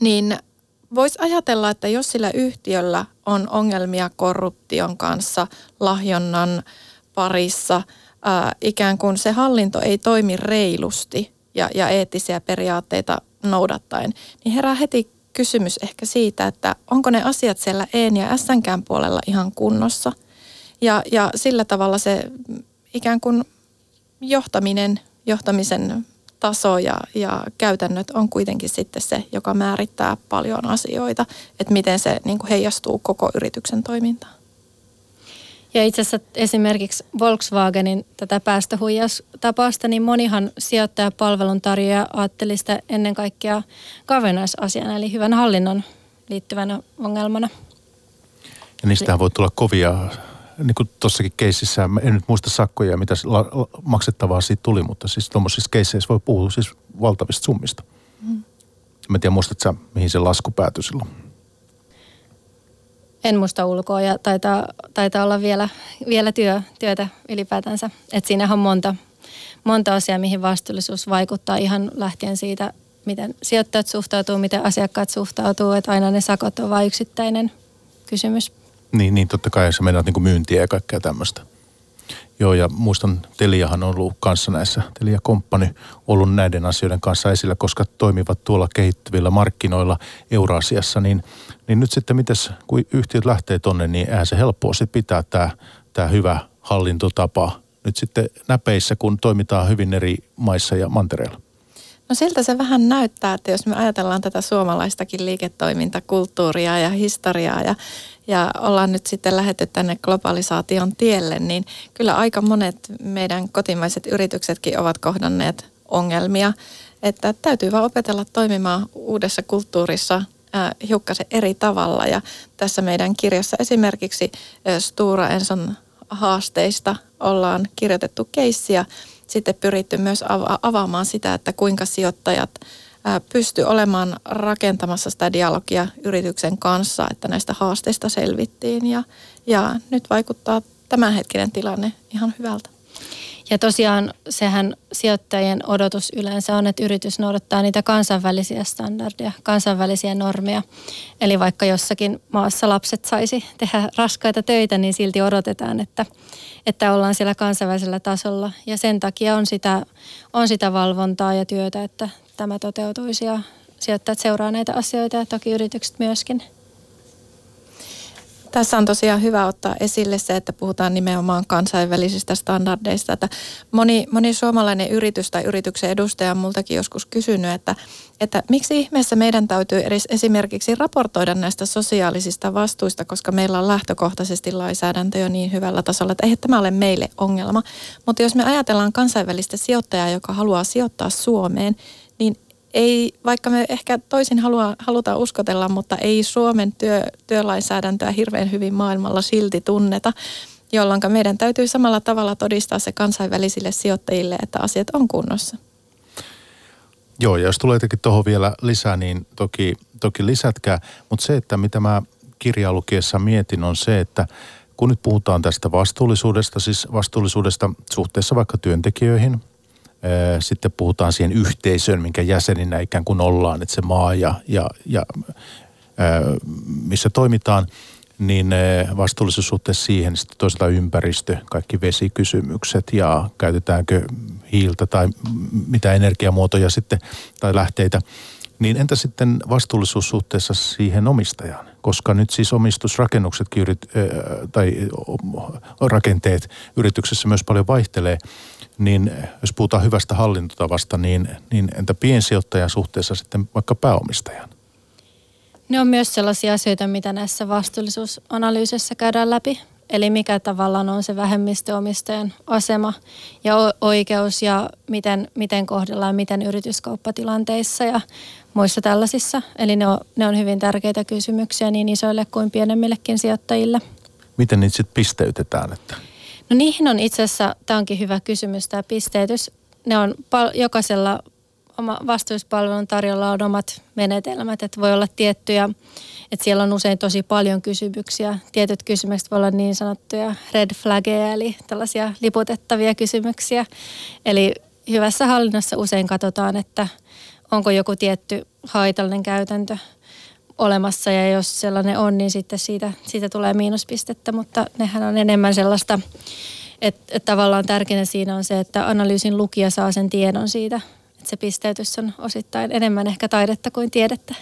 niin voisi ajatella, että jos sillä yhtiöllä on ongelmia korruption kanssa, lahjonnan parissa, ää, ikään kuin se hallinto ei toimi reilusti ja, ja eettisiä periaatteita noudattaen, niin herää heti kysymys ehkä siitä, että onko ne asiat siellä EN ja SNKn puolella ihan kunnossa. Ja, ja sillä tavalla se ikään kuin johtaminen, johtamisen taso ja, ja käytännöt on kuitenkin sitten se, joka määrittää paljon asioita, että miten se niin kuin heijastuu koko yrityksen toimintaan. Ja itse asiassa esimerkiksi Volkswagenin tätä päästöhuijaustapausta, niin monihan sijoittajapalvelun tarjoaja ajatteli sitä ennen kaikkea governance-asiana, eli hyvän hallinnon liittyvänä ongelmana. Ja niistähän voi tulla kovia, niin kuin tuossakin keississä, en nyt muista sakkoja, mitä maksettavaa siitä tuli, mutta siis tuommoisissa keisseissä voi puhua siis valtavista summista. Mm. Mä en tiedä, muistatko mihin se lasku päätyi silloin? En muista ulkoa ja taitaa, taitaa olla vielä, vielä työ, työtä ylipäätänsä. Et siinähän on monta, monta asiaa, mihin vastuullisuus vaikuttaa ihan lähtien siitä, miten sijoittajat suhtautuu, miten asiakkaat suhtautuu, että aina ne sakot on vain yksittäinen kysymys. Niin, niin totta kai se menet niin myyntiä ja kaikkea tämmöistä. Joo, ja muistan, Teliahan on ollut kanssa näissä, Telia Company ollut näiden asioiden kanssa esillä, koska toimivat tuolla kehittyvillä markkinoilla Euroasiassa, niin, niin nyt sitten mites, kun yhtiöt lähtee tonne, niin eihän se helppoa sitten pitää tämä, tämä hyvä hallintotapa nyt sitten näpeissä, kun toimitaan hyvin eri maissa ja mantereilla. No siltä se vähän näyttää, että jos me ajatellaan tätä suomalaistakin liiketoimintakulttuuria ja historiaa ja, ja ollaan nyt sitten lähetty tänne globalisaation tielle, niin kyllä aika monet meidän kotimaiset yrityksetkin ovat kohdanneet ongelmia. Että täytyy vaan opetella toimimaan uudessa kulttuurissa hiukkasen eri tavalla. Ja tässä meidän kirjassa esimerkiksi Stura Enson haasteista ollaan kirjoitettu keissiä sitten pyritty myös avaamaan sitä, että kuinka sijoittajat pysty olemaan rakentamassa sitä dialogia yrityksen kanssa, että näistä haasteista selvittiin ja, ja nyt vaikuttaa tämänhetkinen tilanne ihan hyvältä. Ja tosiaan sehän sijoittajien odotus yleensä on, että yritys noudattaa niitä kansainvälisiä standardeja, kansainvälisiä normeja. Eli vaikka jossakin maassa lapset saisi tehdä raskaita töitä, niin silti odotetaan, että, että ollaan siellä kansainvälisellä tasolla. Ja sen takia on sitä, on sitä valvontaa ja työtä, että tämä toteutuisi ja sijoittajat seuraa näitä asioita ja toki yritykset myöskin. Tässä on tosiaan hyvä ottaa esille se, että puhutaan nimenomaan kansainvälisistä standardeista. Että moni, moni suomalainen yritys tai yrityksen edustaja on multakin joskus kysynyt, että, että miksi ihmeessä meidän täytyy esimerkiksi raportoida näistä sosiaalisista vastuista, koska meillä on lähtökohtaisesti lainsäädäntö jo niin hyvällä tasolla, että ei tämä ole meille ongelma. Mutta jos me ajatellaan kansainvälistä sijoittajaa, joka haluaa sijoittaa Suomeen, ei, vaikka me ehkä toisin halua, halutaan uskotella, mutta ei Suomen työ, työlainsäädäntöä hirveän hyvin maailmalla silti tunneta, jolloin meidän täytyy samalla tavalla todistaa se kansainvälisille sijoittajille, että asiat on kunnossa. Joo, ja jos tulee jotenkin tuohon vielä lisää, niin toki, toki lisätkää. Mutta se, että mitä mä kirjaa lukiessa mietin, on se, että kun nyt puhutaan tästä vastuullisuudesta, siis vastuullisuudesta suhteessa vaikka työntekijöihin – sitten puhutaan siihen yhteisöön, minkä jäseninä ikään kuin ollaan, että se maa ja, ja, ja missä toimitaan, niin vastuullisuus suhteessa siihen, sitten toisaalta ympäristö, kaikki vesikysymykset ja käytetäänkö hiiltä tai mitä energiamuotoja sitten tai lähteitä. Niin entä sitten vastuullisuus suhteessa siihen omistajaan? Koska nyt siis omistusrakennuksetkin yrit, tai rakenteet yrityksessä myös paljon vaihtelee niin jos puhutaan hyvästä hallintotavasta, niin, niin entä piensijoittajan suhteessa sitten vaikka pääomistajan? Ne on myös sellaisia asioita, mitä näissä vastuullisuusanalyysissä käydään läpi. Eli mikä tavallaan on se vähemmistöomistajan asema ja oikeus ja miten, miten kohdellaan, miten yrityskauppatilanteissa ja muissa tällaisissa. Eli ne on, ne on hyvin tärkeitä kysymyksiä niin isoille kuin pienemmillekin sijoittajille. Miten niitä sitten pisteytetään? Että? No niihin on itse asiassa, tämä onkin hyvä kysymys, tämä pisteytys. Ne on pal- jokaisella oma vastuuspalvelun tarjolla on omat menetelmät, että voi olla tiettyjä, että siellä on usein tosi paljon kysymyksiä. Tietyt kysymykset voi olla niin sanottuja red flaggeja, eli tällaisia liputettavia kysymyksiä. Eli hyvässä hallinnassa usein katsotaan, että onko joku tietty haitallinen käytäntö olemassa ja jos sellainen on, niin sitten siitä, siitä tulee miinuspistettä, mutta nehän on enemmän sellaista, että, että tavallaan tärkeintä siinä on se, että analyysin lukija saa sen tiedon siitä, että se pisteytys on osittain enemmän ehkä taidetta kuin tiedettä.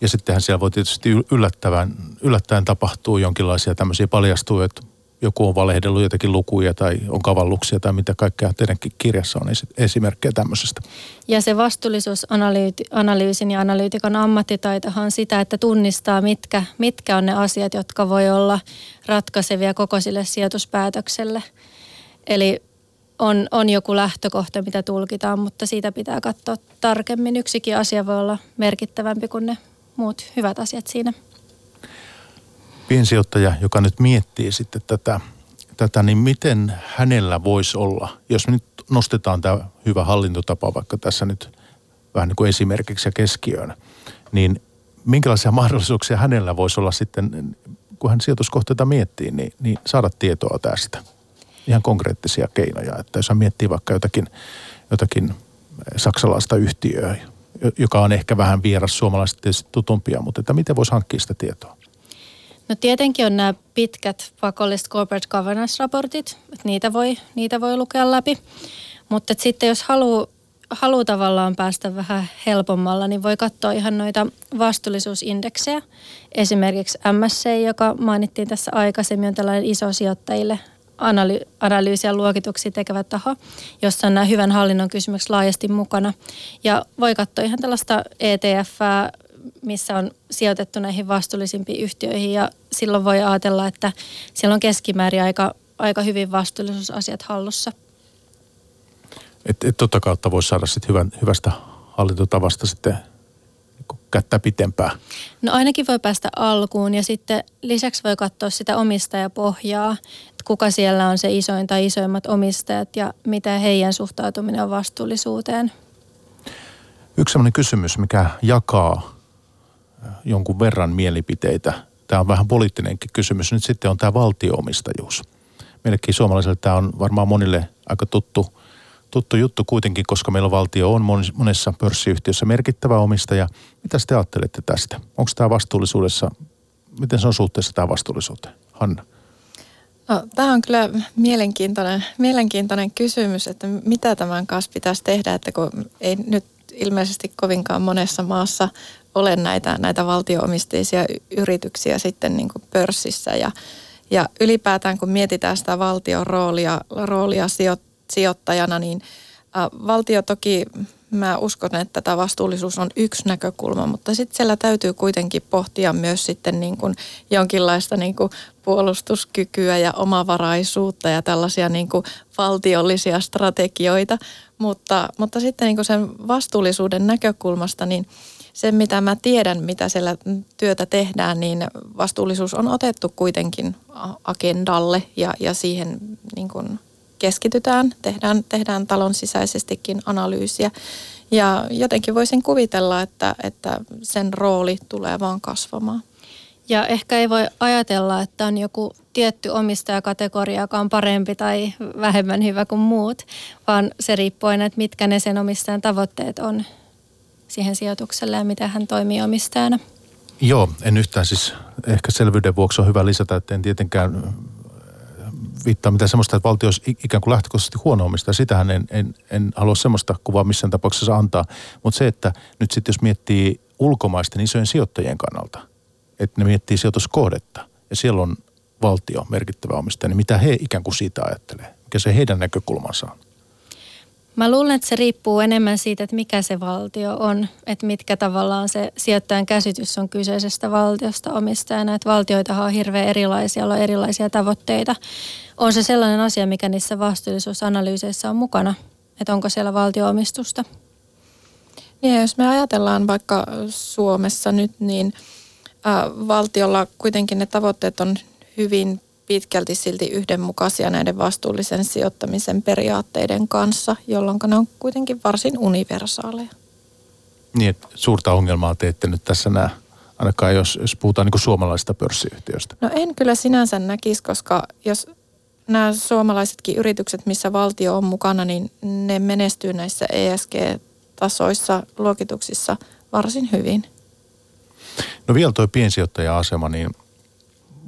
Ja sittenhän siellä voi tietysti yllättävän, yllättäen tapahtuu jonkinlaisia tämmöisiä paljastuu, että joku on valehdellut jotakin lukuja tai on kavalluksia tai mitä kaikkea teidänkin kirjassa on esimerkkejä tämmöisestä. Ja se vastuullisuusanalyysin ja analyytikon ammattitaitohan on sitä, että tunnistaa mitkä, mitkä on ne asiat, jotka voi olla ratkaisevia koko sille sijoituspäätökselle. Eli on, on joku lähtökohta, mitä tulkitaan, mutta siitä pitää katsoa tarkemmin. Yksikin asia voi olla merkittävämpi kuin ne muut hyvät asiat siinä piensijoittaja, joka nyt miettii sitten tätä, tätä, niin miten hänellä voisi olla, jos nyt nostetaan tämä hyvä hallintotapa vaikka tässä nyt vähän niin kuin esimerkiksi ja keskiöön, niin minkälaisia *laughs* mahdollisuuksia hänellä voisi olla sitten, kun hän sijoituskohteita miettii, niin, niin saada tietoa tästä. Ihan konkreettisia keinoja, että jos hän miettii vaikka jotakin, jotakin saksalaista yhtiöä, joka on ehkä vähän vieras suomalaiset tutumpia, mutta että miten voisi hankkia sitä tietoa? No tietenkin on nämä pitkät pakolliset corporate governance-raportit, että niitä voi, niitä voi lukea läpi. Mutta sitten jos haluaa haluu tavallaan päästä vähän helpommalla, niin voi katsoa ihan noita vastuullisuusindeksejä. Esimerkiksi MSC, joka mainittiin tässä aikaisemmin, on tällainen iso sijoittajille analy- analyysi- ja luokituksia tekevä taho, jossa on nämä hyvän hallinnon kysymykset laajasti mukana. Ja voi katsoa ihan tällaista ETF, missä on sijoitettu näihin vastuullisimpiin yhtiöihin ja silloin voi ajatella, että siellä on keskimäärin aika, aika hyvin vastuullisuusasiat hallussa. Että et tota kautta voisi saada sit hyvän, hyvästä hallintotavasta sitten kättä pitempää. No ainakin voi päästä alkuun ja sitten lisäksi voi katsoa sitä omistajapohjaa, että kuka siellä on se isoin tai isoimmat omistajat ja mitä heidän suhtautuminen on vastuullisuuteen. Yksi sellainen kysymys, mikä jakaa jonkun verran mielipiteitä. Tämä on vähän poliittinenkin kysymys. Nyt sitten on tämä valtioomistajuus. Meillekin suomalaisille tämä on varmaan monille aika tuttu, tuttu juttu kuitenkin, koska meillä valtio on monessa pörssiyhtiössä merkittävä omistaja. Mitä te ajattelette tästä? Onko tämä vastuullisuudessa, miten se on suhteessa tämä vastuullisuuteen? Hanna. No, tämä on kyllä mielenkiintoinen, mielenkiintoinen kysymys, että mitä tämän kanssa pitäisi tehdä, että kun ei nyt ilmeisesti kovinkaan monessa maassa ole näitä, näitä valtioomisteisia yrityksiä sitten niin kuin pörssissä. Ja, ja ylipäätään kun mietitään sitä valtion roolia, roolia sijoittajana, niin ä, valtio toki, mä uskon, että tämä vastuullisuus on yksi näkökulma, mutta sitten siellä täytyy kuitenkin pohtia myös sitten niin kuin jonkinlaista niin kuin puolustuskykyä ja omavaraisuutta ja tällaisia niin kuin valtiollisia strategioita. Mutta, mutta sitten niin kuin sen vastuullisuuden näkökulmasta, niin – se, mitä mä tiedän, mitä siellä työtä tehdään, niin vastuullisuus on otettu kuitenkin agendalle ja, ja siihen niin kuin keskitytään, tehdään, tehdään talon sisäisestikin analyysiä. Ja jotenkin voisin kuvitella, että, että sen rooli tulee vaan kasvamaan. Ja ehkä ei voi ajatella, että on joku tietty omistajakategoria, joka on parempi tai vähemmän hyvä kuin muut, vaan se riippuu aina, että mitkä ne sen omistajan tavoitteet on siihen sijoitukselle ja miten hän toimii omistajana. Joo, en yhtään siis ehkä selvyyden vuoksi on hyvä lisätä, että en tietenkään äh, viittaa mitään semmoista, että valtio olisi ikään kuin lähtökohtaisesti huono omistaja. Sitähän en, en, en halua semmoista kuvaa missään tapauksessa antaa. Mutta se, että nyt sitten jos miettii ulkomaisten isojen sijoittajien kannalta, että ne miettii sijoituskohdetta ja siellä on valtio merkittävä omistaja, niin mitä he ikään kuin siitä ajattelee? Mikä se heidän näkökulmansa on? Mä luulen, että se riippuu enemmän siitä, että mikä se valtio on, että mitkä tavallaan se sijoittajan käsitys on kyseisestä valtiosta omistajana. Että valtioita on hirveän erilaisia, on erilaisia tavoitteita. On se sellainen asia, mikä niissä vastuullisuusanalyyseissä on mukana, että onko siellä valtioomistusta. Niin, jos me ajatellaan vaikka Suomessa nyt, niin äh, valtiolla kuitenkin ne tavoitteet on hyvin pitkälti silti yhdenmukaisia näiden vastuullisen sijoittamisen periaatteiden kanssa, jolloin ne on kuitenkin varsin universaaleja. Niin, että suurta ongelmaa te ette nyt tässä näe, ainakaan jos, jos puhutaan niin suomalaisista pörssiyhtiöistä. No en kyllä sinänsä näkisi, koska jos nämä suomalaisetkin yritykset, missä valtio on mukana, niin ne menestyy näissä ESG-tasoissa, luokituksissa varsin hyvin. No vielä tuo piensijoittaja-asema, niin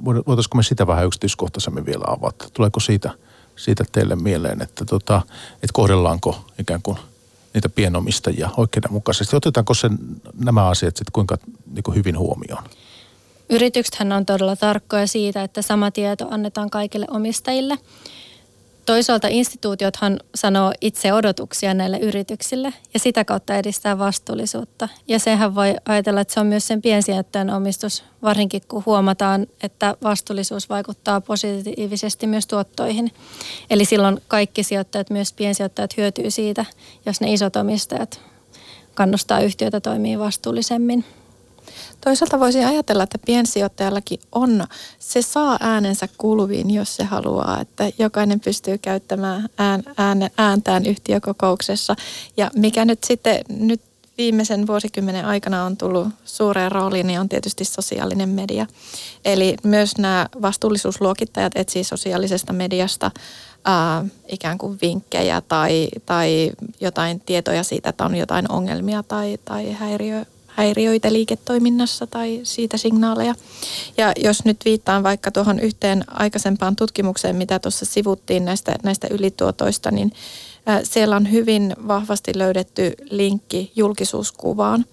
voitaisiko me sitä vähän yksityiskohtaisemmin vielä avata? Tuleeko siitä, siitä teille mieleen, että, tota, että kohdellaanko ikään kuin niitä pienomistajia oikeudenmukaisesti? Otetaanko sen, nämä asiat sitten kuinka niin kuin hyvin huomioon? Yrityksethän on todella tarkkoja siitä, että sama tieto annetaan kaikille omistajille. Toisaalta instituutiothan sanoo itse odotuksia näille yrityksille ja sitä kautta edistää vastuullisuutta. Ja sehän voi ajatella, että se on myös sen piensijoittajan omistus, varsinkin kun huomataan, että vastuullisuus vaikuttaa positiivisesti myös tuottoihin. Eli silloin kaikki sijoittajat, myös piensijoittajat hyötyy siitä, jos ne isot omistajat kannustaa yhtiötä toimii vastuullisemmin. Toisaalta voisi ajatella, että piensijoittajallakin on, se saa äänensä kuuluviin, jos se haluaa, että jokainen pystyy käyttämään ään, ään, ääntään yhtiökokouksessa. Ja mikä nyt sitten nyt viimeisen vuosikymmenen aikana on tullut suureen rooliin, niin on tietysti sosiaalinen media. Eli myös nämä vastuullisuusluokittajat etsii sosiaalisesta mediasta ää, ikään kuin vinkkejä tai, tai jotain tietoja siitä, että on jotain ongelmia tai, tai häiriö, häiriöitä liiketoiminnassa tai siitä signaaleja. Ja jos nyt viittaan vaikka tuohon yhteen aikaisempaan tutkimukseen, mitä tuossa sivuttiin näistä, näistä ylituotoista, niin siellä on hyvin vahvasti löydetty linkki julkisuuskuvaan.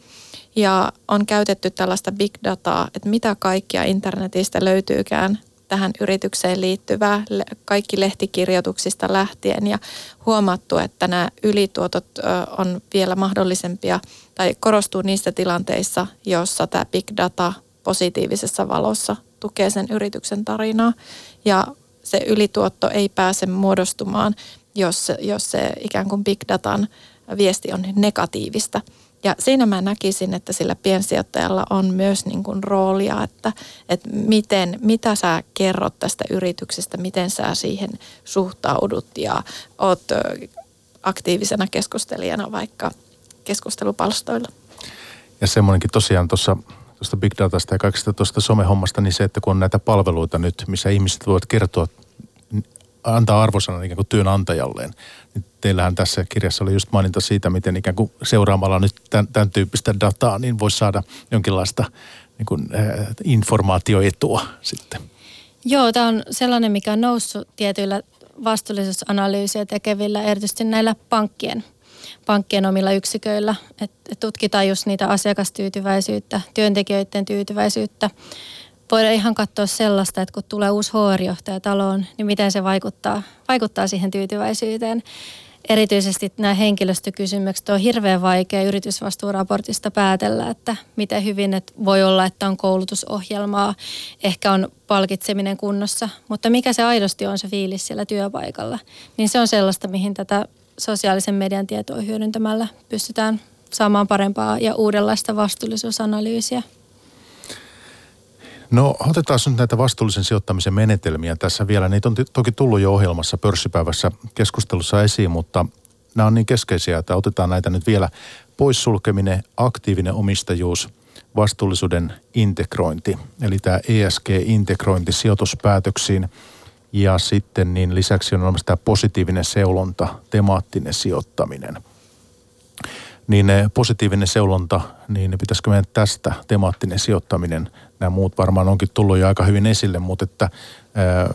Ja on käytetty tällaista big dataa, että mitä kaikkia internetistä löytyykään tähän yritykseen liittyvää, kaikki lehtikirjoituksista lähtien ja huomattu, että nämä ylituotot on vielä mahdollisempia tai korostuu niissä tilanteissa, joissa tämä big data positiivisessa valossa tukee sen yrityksen tarinaa ja se ylituotto ei pääse muodostumaan, jos, jos se ikään kuin big datan viesti on negatiivista. Ja siinä mä näkisin, että sillä piensijoittajalla on myös niin kuin roolia, että, että miten, mitä sä kerrot tästä yrityksestä, miten sä siihen suhtaudut ja oot aktiivisena keskustelijana vaikka keskustelupalstoilla. Ja semmoinenkin tosiaan tuossa tuosta big datasta ja kaikesta tuosta somehommasta, niin se, että kun on näitä palveluita nyt, missä ihmiset voivat kertoa, antaa arvosanan ikään kuin työnantajalleen, niin teillähän tässä kirjassa oli just maininta siitä, miten ikään kuin seuraamalla nyt tämän, tämän tyyppistä dataa, niin voisi saada jonkinlaista niin kuin, äh, informaatioetua sitten. Joo, tämä on sellainen, mikä on noussut tietyillä vastuullisuusanalyysiä tekevillä, erityisesti näillä pankkien, pankkien omilla yksiköillä. Et, tutkitaan just niitä asiakastyytyväisyyttä, työntekijöiden tyytyväisyyttä. Voidaan ihan katsoa sellaista, että kun tulee uusi HR-johtaja taloon, niin miten se vaikuttaa, vaikuttaa siihen tyytyväisyyteen erityisesti nämä henkilöstökysymykset on hirveän vaikea yritysvastuuraportista päätellä, että miten hyvin että voi olla, että on koulutusohjelmaa, ehkä on palkitseminen kunnossa, mutta mikä se aidosti on se fiilis siellä työpaikalla, niin se on sellaista, mihin tätä sosiaalisen median tietoa hyödyntämällä pystytään saamaan parempaa ja uudenlaista vastuullisuusanalyysiä. No otetaan nyt näitä vastuullisen sijoittamisen menetelmiä tässä vielä. Niitä on toki tullut jo ohjelmassa pörssipäivässä keskustelussa esiin, mutta nämä on niin keskeisiä, että otetaan näitä nyt vielä. Poissulkeminen, aktiivinen omistajuus, vastuullisuuden integrointi, eli tämä ESG-integrointi sijoituspäätöksiin. Ja sitten niin lisäksi on olemassa tämä positiivinen seulonta, temaattinen sijoittaminen – niin positiivinen seulonta, niin pitäisikö meidän tästä temaattinen sijoittaminen, nämä muut varmaan onkin tullut jo aika hyvin esille, mutta että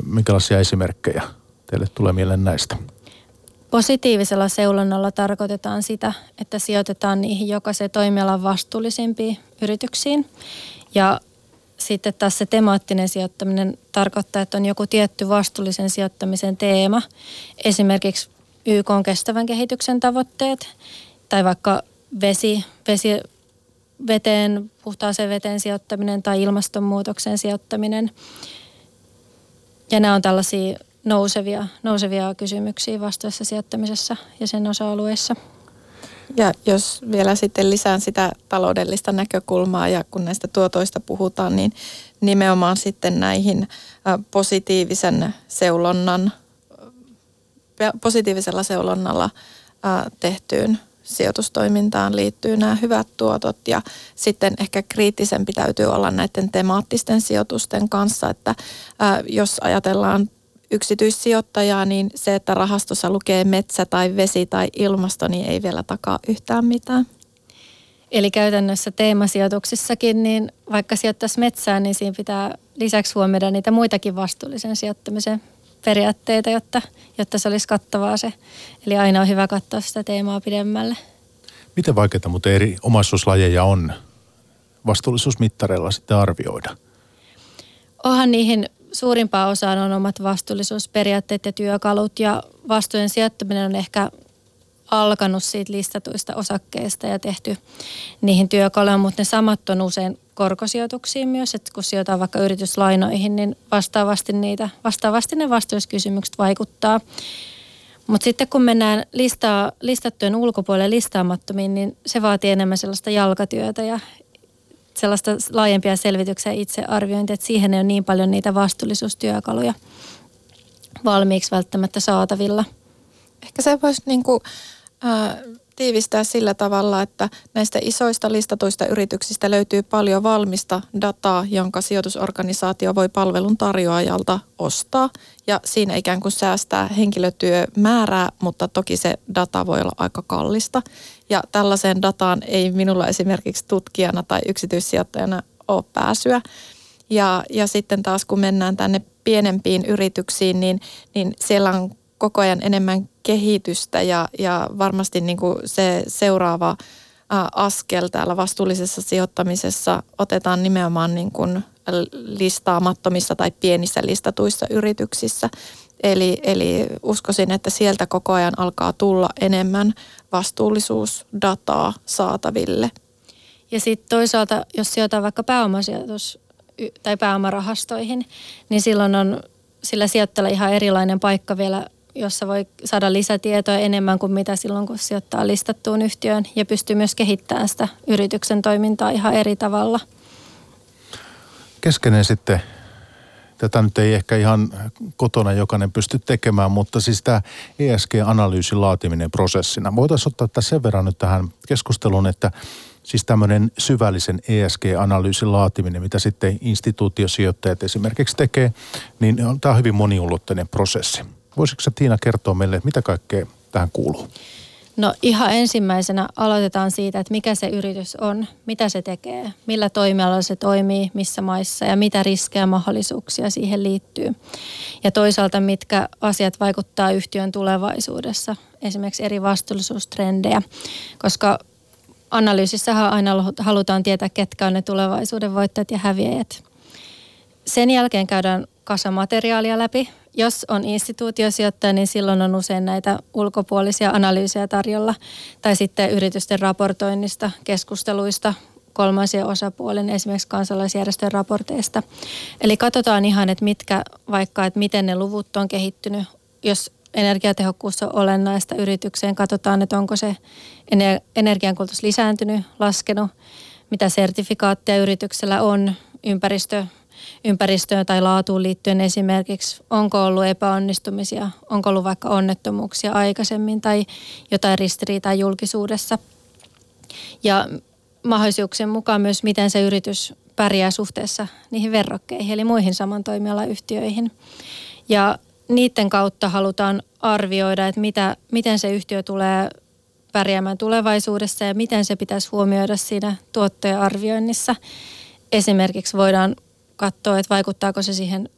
minkälaisia esimerkkejä teille tulee mieleen näistä? Positiivisella seulonnalla tarkoitetaan sitä, että sijoitetaan niihin jokaisen toimialan vastuullisimpiin yrityksiin. Ja sitten taas se temaattinen sijoittaminen tarkoittaa, että on joku tietty vastuullisen sijoittamisen teema. Esimerkiksi YK on kestävän kehityksen tavoitteet tai vaikka vesi, vesi veteen, puhtaaseen veteen sijoittaminen tai ilmastonmuutoksen sijoittaminen. Ja nämä on tällaisia nousevia, nousevia kysymyksiä vastuussa sijoittamisessa ja sen osa-alueissa. Ja jos vielä sitten lisään sitä taloudellista näkökulmaa ja kun näistä tuotoista puhutaan, niin nimenomaan sitten näihin positiivisen seulonnan, positiivisella seulonnalla tehtyyn sijoitustoimintaan liittyy nämä hyvät tuotot ja sitten ehkä kriittisempi täytyy olla näiden temaattisten sijoitusten kanssa, että ää, jos ajatellaan yksityissijoittajaa, niin se, että rahastossa lukee metsä tai vesi tai ilmasto, niin ei vielä takaa yhtään mitään. Eli käytännössä teemasijoituksissakin, niin vaikka sijoittaisi metsään, niin siinä pitää lisäksi huomioida niitä muitakin vastuullisen sijoittamisen periaatteita, jotta, jotta se olisi kattavaa se. Eli aina on hyvä katsoa sitä teemaa pidemmälle. Miten vaikeaa mutta eri omaisuuslajeja on vastuullisuusmittareilla sitten arvioida? Onhan niihin suurimpaan osaan on omat vastuullisuusperiaatteet ja työkalut ja vastuun sijoittaminen on ehkä alkanut siitä listatuista osakkeista ja tehty niihin työkaluja, mutta ne samat on usein korkosijoituksiin myös, että kun sijoitetaan vaikka yrityslainoihin, niin vastaavasti, niitä, vastaavasti ne vastuuskysymykset vaikuttaa. Mutta sitten kun mennään listaa, listattujen ulkopuolelle listaamattomiin, niin se vaatii enemmän sellaista jalkatyötä ja sellaista laajempia selvityksiä itsearviointia, että siihen ei ole niin paljon niitä vastuullisuustyökaluja valmiiksi välttämättä saatavilla. Ehkä se voisi niin kuin, tiivistää sillä tavalla, että näistä isoista listatuista yrityksistä löytyy paljon valmista dataa, jonka sijoitusorganisaatio voi palvelun tarjoajalta ostaa. Ja siinä ikään kuin säästää henkilötyömäärää, mutta toki se data voi olla aika kallista. Ja tällaiseen dataan ei minulla esimerkiksi tutkijana tai yksityissijoittajana ole pääsyä. Ja, ja sitten taas kun mennään tänne pienempiin yrityksiin, niin, niin siellä on koko ajan enemmän kehitystä ja, ja varmasti niin kuin se seuraava askel täällä vastuullisessa sijoittamisessa otetaan nimenomaan niin kuin listaamattomissa tai pienissä listatuissa yrityksissä. Eli, eli uskoisin, että sieltä koko ajan alkaa tulla enemmän vastuullisuusdataa saataville. Ja sitten toisaalta, jos sijoitetaan vaikka pääomasijoitus tai pääomarahastoihin, niin silloin on sillä sijoittajalla ihan erilainen paikka vielä jossa voi saada lisätietoa enemmän kuin mitä silloin, kun sijoittaa listattuun yhtiöön ja pystyy myös kehittämään sitä yrityksen toimintaa ihan eri tavalla. Keskeinen sitten, tätä nyt ei ehkä ihan kotona jokainen pysty tekemään, mutta siis tämä ESG-analyysin laatiminen prosessina. Voitaisiin ottaa tässä sen verran nyt tähän keskusteluun, että siis tämmöinen syvällisen ESG-analyysin laatiminen, mitä sitten instituutiosijoittajat esimerkiksi tekee, niin tämä on hyvin moniulotteinen prosessi. Voisitko sä Tiina kertoa meille, mitä kaikkea tähän kuuluu? No ihan ensimmäisenä aloitetaan siitä, että mikä se yritys on, mitä se tekee, millä toimialalla se toimii, missä maissa ja mitä riskejä ja mahdollisuuksia siihen liittyy. Ja toisaalta mitkä asiat vaikuttaa yhtiön tulevaisuudessa, esimerkiksi eri vastuullisuustrendejä, koska analyysissähän aina halutaan tietää, ketkä on ne tulevaisuuden voittajat ja häviäjät. Sen jälkeen käydään kasamateriaalia läpi, jos on instituutiosijoittaja, niin silloin on usein näitä ulkopuolisia analyysejä tarjolla. Tai sitten yritysten raportoinnista, keskusteluista, kolmansien osapuolen, esimerkiksi kansalaisjärjestöjen raporteista. Eli katsotaan ihan, että mitkä vaikka, että miten ne luvut on kehittynyt. Jos energiatehokkuus on olennaista yritykseen, katsotaan, että onko se energiankulutus lisääntynyt, laskenut, mitä sertifikaatteja yrityksellä on, ympäristö ympäristöön tai laatuun liittyen esimerkiksi, onko ollut epäonnistumisia, onko ollut vaikka onnettomuuksia aikaisemmin tai jotain ristiriitaa julkisuudessa. Ja mahdollisuuksien mukaan myös, miten se yritys pärjää suhteessa niihin verrokkeihin, eli muihin saman toimialayhtiöihin. Ja niiden kautta halutaan arvioida, että mitä, miten se yhtiö tulee pärjäämään tulevaisuudessa ja miten se pitäisi huomioida siinä tuottojen arvioinnissa. Esimerkiksi voidaan katsoa, että vaikuttaako se siihen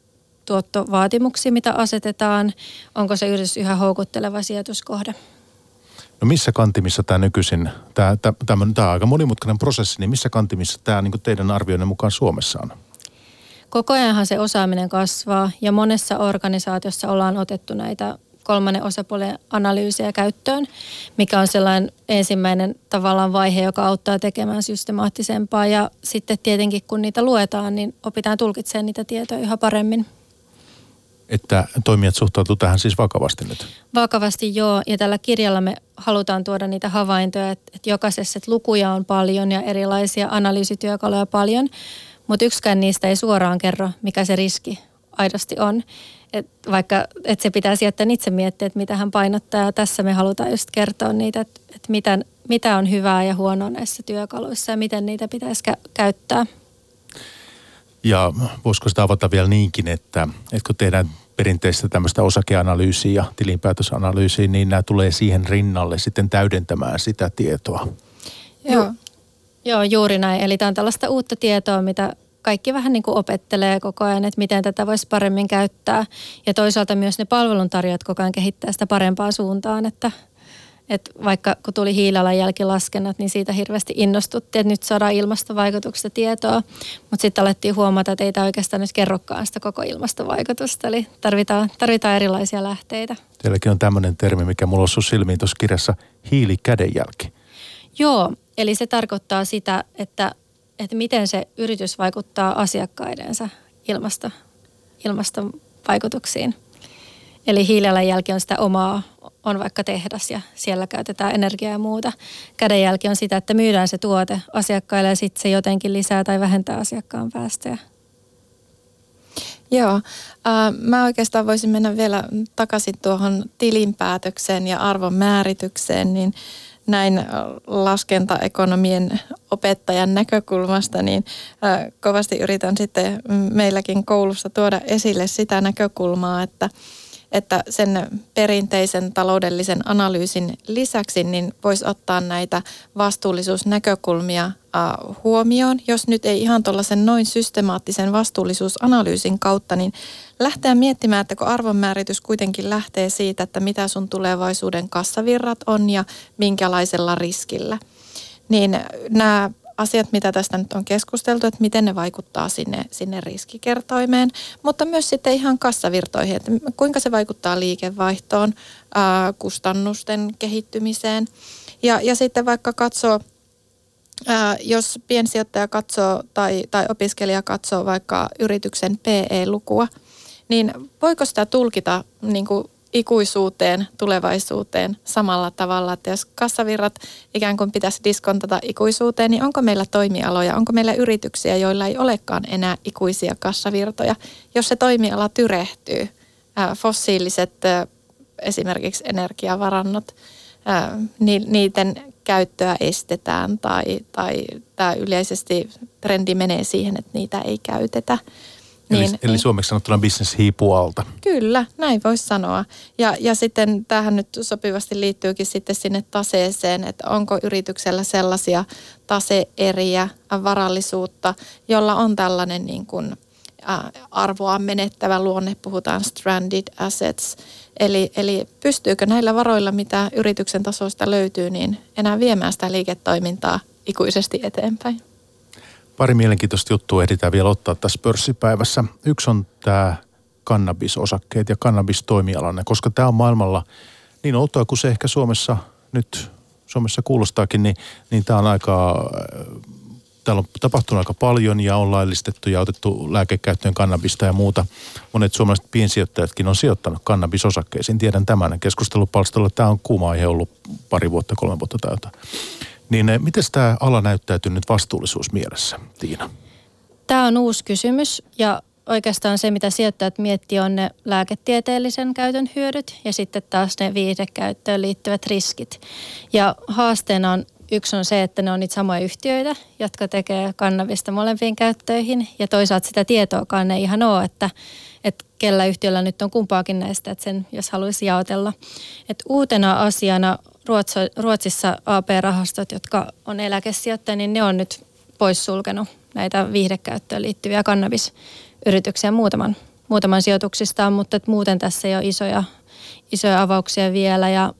tuottovaatimuksiin, mitä asetetaan, onko se yritys yhä houkutteleva sijoituskohde. No missä kantimissa tämä nykyisin, tämä, tämä, tämä, tämä on aika monimutkainen prosessi, niin missä kantimissa tämä niin teidän arvioinnin mukaan Suomessa on? Koko ajanhan se osaaminen kasvaa ja monessa organisaatiossa ollaan otettu näitä kolmannen osapuolen analyysiä käyttöön, mikä on sellainen ensimmäinen tavallaan vaihe, joka auttaa tekemään systemaattisempaa. Ja sitten tietenkin kun niitä luetaan, niin opitaan tulkitsemaan niitä tietoja yhä paremmin. Että toimijat suhtautuvat tähän siis vakavasti nyt? Vakavasti joo, ja tällä kirjalla me halutaan tuoda niitä havaintoja, että, että jokaisessa että lukuja on paljon ja erilaisia analyysityökaluja paljon, mutta yksikään niistä ei suoraan kerro, mikä se riski aidosti on. Et vaikka että se pitää sieltä itse miettiä, että mitä hän painottaa. Ja tässä me halutaan just kertoa niitä, että, että mitä, mitä on hyvää ja huonoa näissä työkaluissa ja miten niitä pitäisi kä- käyttää. Ja voisiko sitä avata vielä niinkin, että, että kun tehdään perinteistä tämmöistä osakeanalyysiä ja tilinpäätösanalyysiä, niin nämä tulee siihen rinnalle sitten täydentämään sitä tietoa. Joo. Joo, juuri näin. Eli tämä on tällaista uutta tietoa, mitä kaikki vähän niin kuin opettelee koko ajan, että miten tätä voisi paremmin käyttää. Ja toisaalta myös ne palveluntarjoajat koko ajan kehittää sitä parempaan suuntaan, että, että vaikka kun tuli hiilalan jälkilaskennat, niin siitä hirveästi innostuttiin, että nyt saadaan ilmastovaikutuksesta tietoa. Mutta sitten alettiin huomata, että ei tämä oikeastaan nyt kerrokaan sitä koko ilmastovaikutusta. Eli tarvitaan, tarvitaan erilaisia lähteitä. Teilläkin on tämmöinen termi, mikä mulla on silmiin tuossa kirjassa, hiilikädenjälki. Joo, eli se tarkoittaa sitä, että, että miten se yritys vaikuttaa asiakkaidensa ilmasto, ilmastovaikutuksiin. Eli hiilijalanjälki on sitä omaa, on vaikka tehdas ja siellä käytetään energiaa ja muuta. Kädenjälki on sitä, että myydään se tuote asiakkaille ja sitten se jotenkin lisää tai vähentää asiakkaan päästöjä. Joo, mä oikeastaan voisin mennä vielä takaisin tuohon tilinpäätökseen ja arvon määritykseen, niin näin laskentaekonomien opettajan näkökulmasta, niin kovasti yritän sitten meilläkin koulussa tuoda esille sitä näkökulmaa, että että sen perinteisen taloudellisen analyysin lisäksi niin voisi ottaa näitä vastuullisuusnäkökulmia huomioon, jos nyt ei ihan tuollaisen noin systemaattisen vastuullisuusanalyysin kautta, niin lähteä miettimään, että kun arvonmääritys kuitenkin lähtee siitä, että mitä sun tulevaisuuden kassavirrat on ja minkälaisella riskillä, niin nämä asiat, mitä tästä nyt on keskusteltu, että miten ne vaikuttaa sinne, sinne riskikertoimeen, mutta myös sitten ihan kassavirtoihin, että kuinka se vaikuttaa liikevaihtoon, ää, kustannusten kehittymiseen. Ja, ja sitten vaikka katsoo, jos piensijoittaja katsoo tai, tai opiskelija katsoo vaikka yrityksen PE-lukua, niin voiko sitä tulkita niin kuin ikuisuuteen, tulevaisuuteen samalla tavalla. Että jos kassavirrat ikään kuin pitäisi diskontata ikuisuuteen, niin onko meillä toimialoja, onko meillä yrityksiä, joilla ei olekaan enää ikuisia kassavirtoja, jos se toimiala tyrehtyy. Fossiiliset esimerkiksi energiavarannot, niiden käyttöä estetään tai, tai tämä yleisesti trendi menee siihen, että niitä ei käytetä. Eli, niin, eli niin. suomeksi sanottuna business hiipuu alta. Kyllä, näin voisi sanoa. Ja, ja sitten tähän nyt sopivasti liittyykin sitten sinne taseeseen, että onko yrityksellä sellaisia taseeriä, varallisuutta, jolla on tällainen niin kuin, arvoa menettävä luonne, puhutaan stranded assets. Eli, eli pystyykö näillä varoilla, mitä yrityksen tasosta löytyy, niin enää viemään sitä liiketoimintaa ikuisesti eteenpäin? Pari mielenkiintoista juttua ehditään vielä ottaa tässä pörssipäivässä. Yksi on tämä kannabisosakkeet ja kannabistoimialanne, koska tämä on maailmalla niin outoa kuin se ehkä Suomessa nyt Suomessa kuulostaakin, niin, niin tämä on aika, täällä on tapahtunut aika paljon ja on laillistettu ja otettu lääkekäyttöön kannabista ja muuta. Monet suomalaiset piensijoittajatkin on sijoittanut kannabisosakkeisiin. Tiedän tämän keskustelupalstalla. Tämä on kuuma aihe ollut pari vuotta, kolme vuotta täytä. Niin eh, miten tämä ala näyttäytyy nyt vastuullisuusmielessä, Tiina? Tämä on uusi kysymys ja oikeastaan se, mitä sijoittajat miettii, on ne lääketieteellisen käytön hyödyt ja sitten taas ne viihdekäyttöön liittyvät riskit. Ja haasteena on Yksi on se, että ne on niitä samoja yhtiöitä, jotka tekee kannabista molempiin käyttöihin. Ja toisaalta sitä tietoakaan ei ihan ole, että, että kellä yhtiöllä nyt on kumpaakin näistä, että sen jos haluaisi jaotella. Et uutena asiana Ruotsissa AP-rahastot, jotka on eläkesijoittajia, niin ne on nyt poissulkenut näitä viihdekäyttöön liittyviä kannabisyrityksiä muutaman, muutaman sijoituksistaan, mutta muuten tässä ei ole isoja, isoja avauksia vielä ja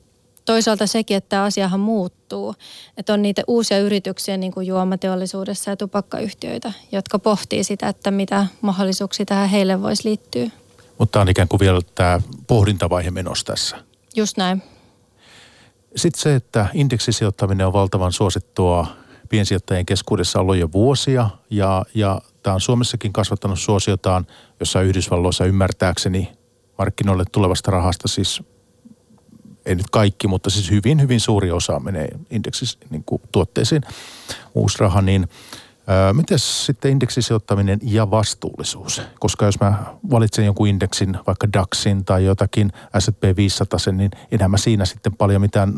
toisaalta sekin, että tämä asiahan muuttuu. Että on niitä uusia yrityksiä niin kuin juomateollisuudessa ja tupakkayhtiöitä, jotka pohtii sitä, että mitä mahdollisuuksia tähän heille voisi liittyä. Mutta on ikään kuin vielä tämä pohdintavaihe menossa tässä. Just näin. Sitten se, että indeksisijoittaminen on valtavan suosittua piensijoittajien keskuudessa ollut jo vuosia ja, ja tämä on Suomessakin kasvattanut suosiotaan, jossa Yhdysvalloissa ymmärtääkseni markkinoille tulevasta rahasta siis ei nyt kaikki, mutta siis hyvin, hyvin suuri osa menee indeksis niin kuin tuotteisiin, uusi raha, niin Miten sitten indeksisijoittaminen ja vastuullisuus? Koska jos mä valitsen jonkun indeksin, vaikka DAXin tai jotakin S&P 500, niin enää mä siinä sitten paljon mitään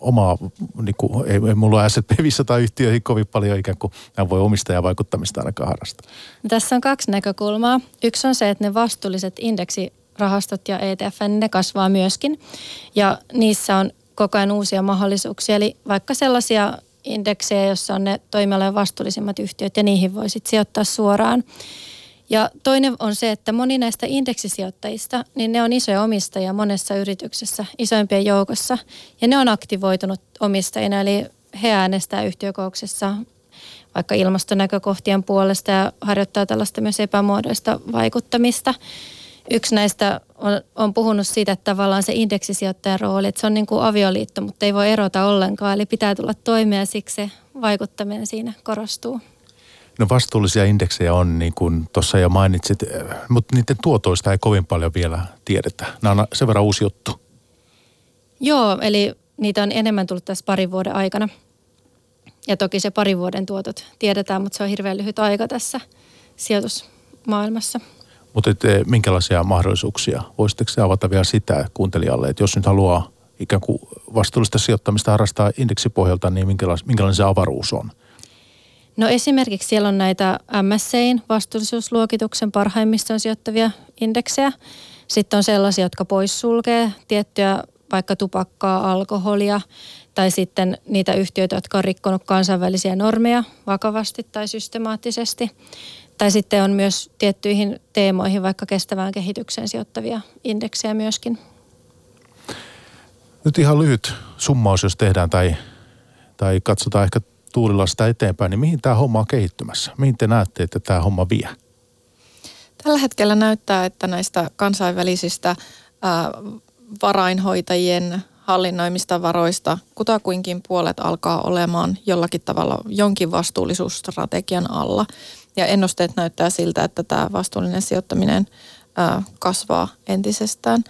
omaa, niin kuin, ei, ei mulla S&P 500 yhtiöihin kovin paljon ikään kuin mä voi omistajan vaikuttamista ainakaan harrastaa. Tässä on kaksi näkökulmaa. Yksi on se, että ne vastuulliset indeksi rahastot ja ETF, ne kasvaa myöskin. Ja niissä on koko ajan uusia mahdollisuuksia, eli vaikka sellaisia indeksejä, joissa on ne toimialojen vastuullisimmat yhtiöt ja niihin voi sitten sijoittaa suoraan. Ja toinen on se, että moni näistä indeksisijoittajista, niin ne on isoja omistajia monessa yrityksessä, isoimpien joukossa. Ja ne on aktivoitunut omistajina, eli he äänestää yhtiökouksessa vaikka ilmastonäkökohtien puolesta ja harjoittaa tällaista myös epämuodoista vaikuttamista. Yksi näistä on, on puhunut siitä, että tavallaan se indeksisijoittajan rooli, että se on niin kuin avioliitto, mutta ei voi erota ollenkaan. Eli pitää tulla toimea, siksi se vaikuttaminen siinä korostuu. No vastuullisia indeksejä on, niin kuin tuossa jo mainitsit, mutta niiden tuotoista ei kovin paljon vielä tiedetä. Nämä on sen verran uusi juttu. Joo, eli niitä on enemmän tullut tässä parin vuoden aikana. Ja toki se parin vuoden tuotot tiedetään, mutta se on hirveän lyhyt aika tässä sijoitusmaailmassa. Mutta et, minkälaisia mahdollisuuksia? Voisitteko se avata vielä sitä kuuntelijalle, että jos nyt haluaa ikään kuin vastuullista sijoittamista harrastaa indeksipohjalta, niin minkälainen, minkälainen se avaruus on? No esimerkiksi siellä on näitä MSCin vastuullisuusluokituksen parhaimmiston sijoittavia indeksejä. Sitten on sellaisia, jotka poissulkee tiettyjä vaikka tupakkaa, alkoholia tai sitten niitä yhtiöitä, jotka on rikkonut kansainvälisiä normeja vakavasti tai systemaattisesti. Tai sitten on myös tiettyihin teemoihin, vaikka kestävään kehitykseen sijoittavia indeksejä myöskin. Nyt ihan lyhyt summaus, jos tehdään tai, tai katsotaan ehkä tuulilasta eteenpäin, niin mihin tämä homma on kehittymässä? Mihin te näette, että tämä homma vie? Tällä hetkellä näyttää, että näistä kansainvälisistä ää, varainhoitajien hallinnoimista varoista kutakuinkin puolet alkaa olemaan jollakin tavalla jonkin vastuullisuusstrategian alla. Ja ennusteet näyttää siltä, että tämä vastuullinen sijoittaminen kasvaa entisestään.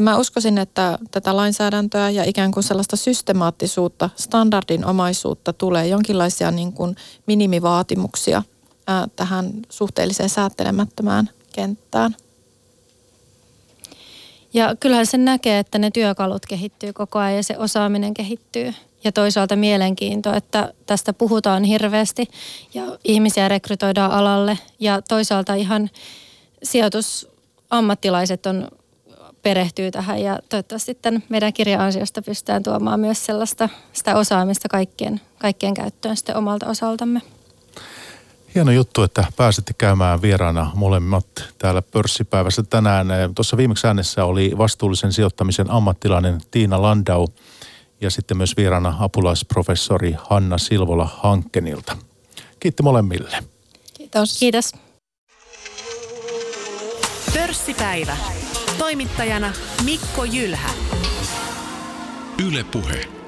Mä uskoisin, että tätä lainsäädäntöä ja ikään kuin sellaista systemaattisuutta, standardinomaisuutta tulee jonkinlaisia niin kuin minimivaatimuksia tähän suhteelliseen säättelemättömään kenttään. Ja kyllähän sen näkee, että ne työkalut kehittyy koko ajan ja se osaaminen kehittyy. Ja toisaalta mielenkiinto, että tästä puhutaan hirveästi ja ihmisiä rekrytoidaan alalle. Ja toisaalta ihan sijoitusammattilaiset on perehtyy tähän ja toivottavasti sitten meidän kirja-ansiosta pystytään tuomaan myös sellaista sitä osaamista kaikkien, kaikkien käyttöön sitten omalta osaltamme. Hieno juttu, että pääsitte käymään vieraana molemmat täällä pörssipäivässä tänään. Tuossa viimeksi äänessä oli vastuullisen sijoittamisen ammattilainen Tiina Landau ja sitten myös vieraana apulaisprofessori Hanna Silvola Hankkenilta. Kiitti molemmille. Kiitos. Kiitos. Pörssipäivä. Toimittajana Mikko Jylhä. Yle Puhe.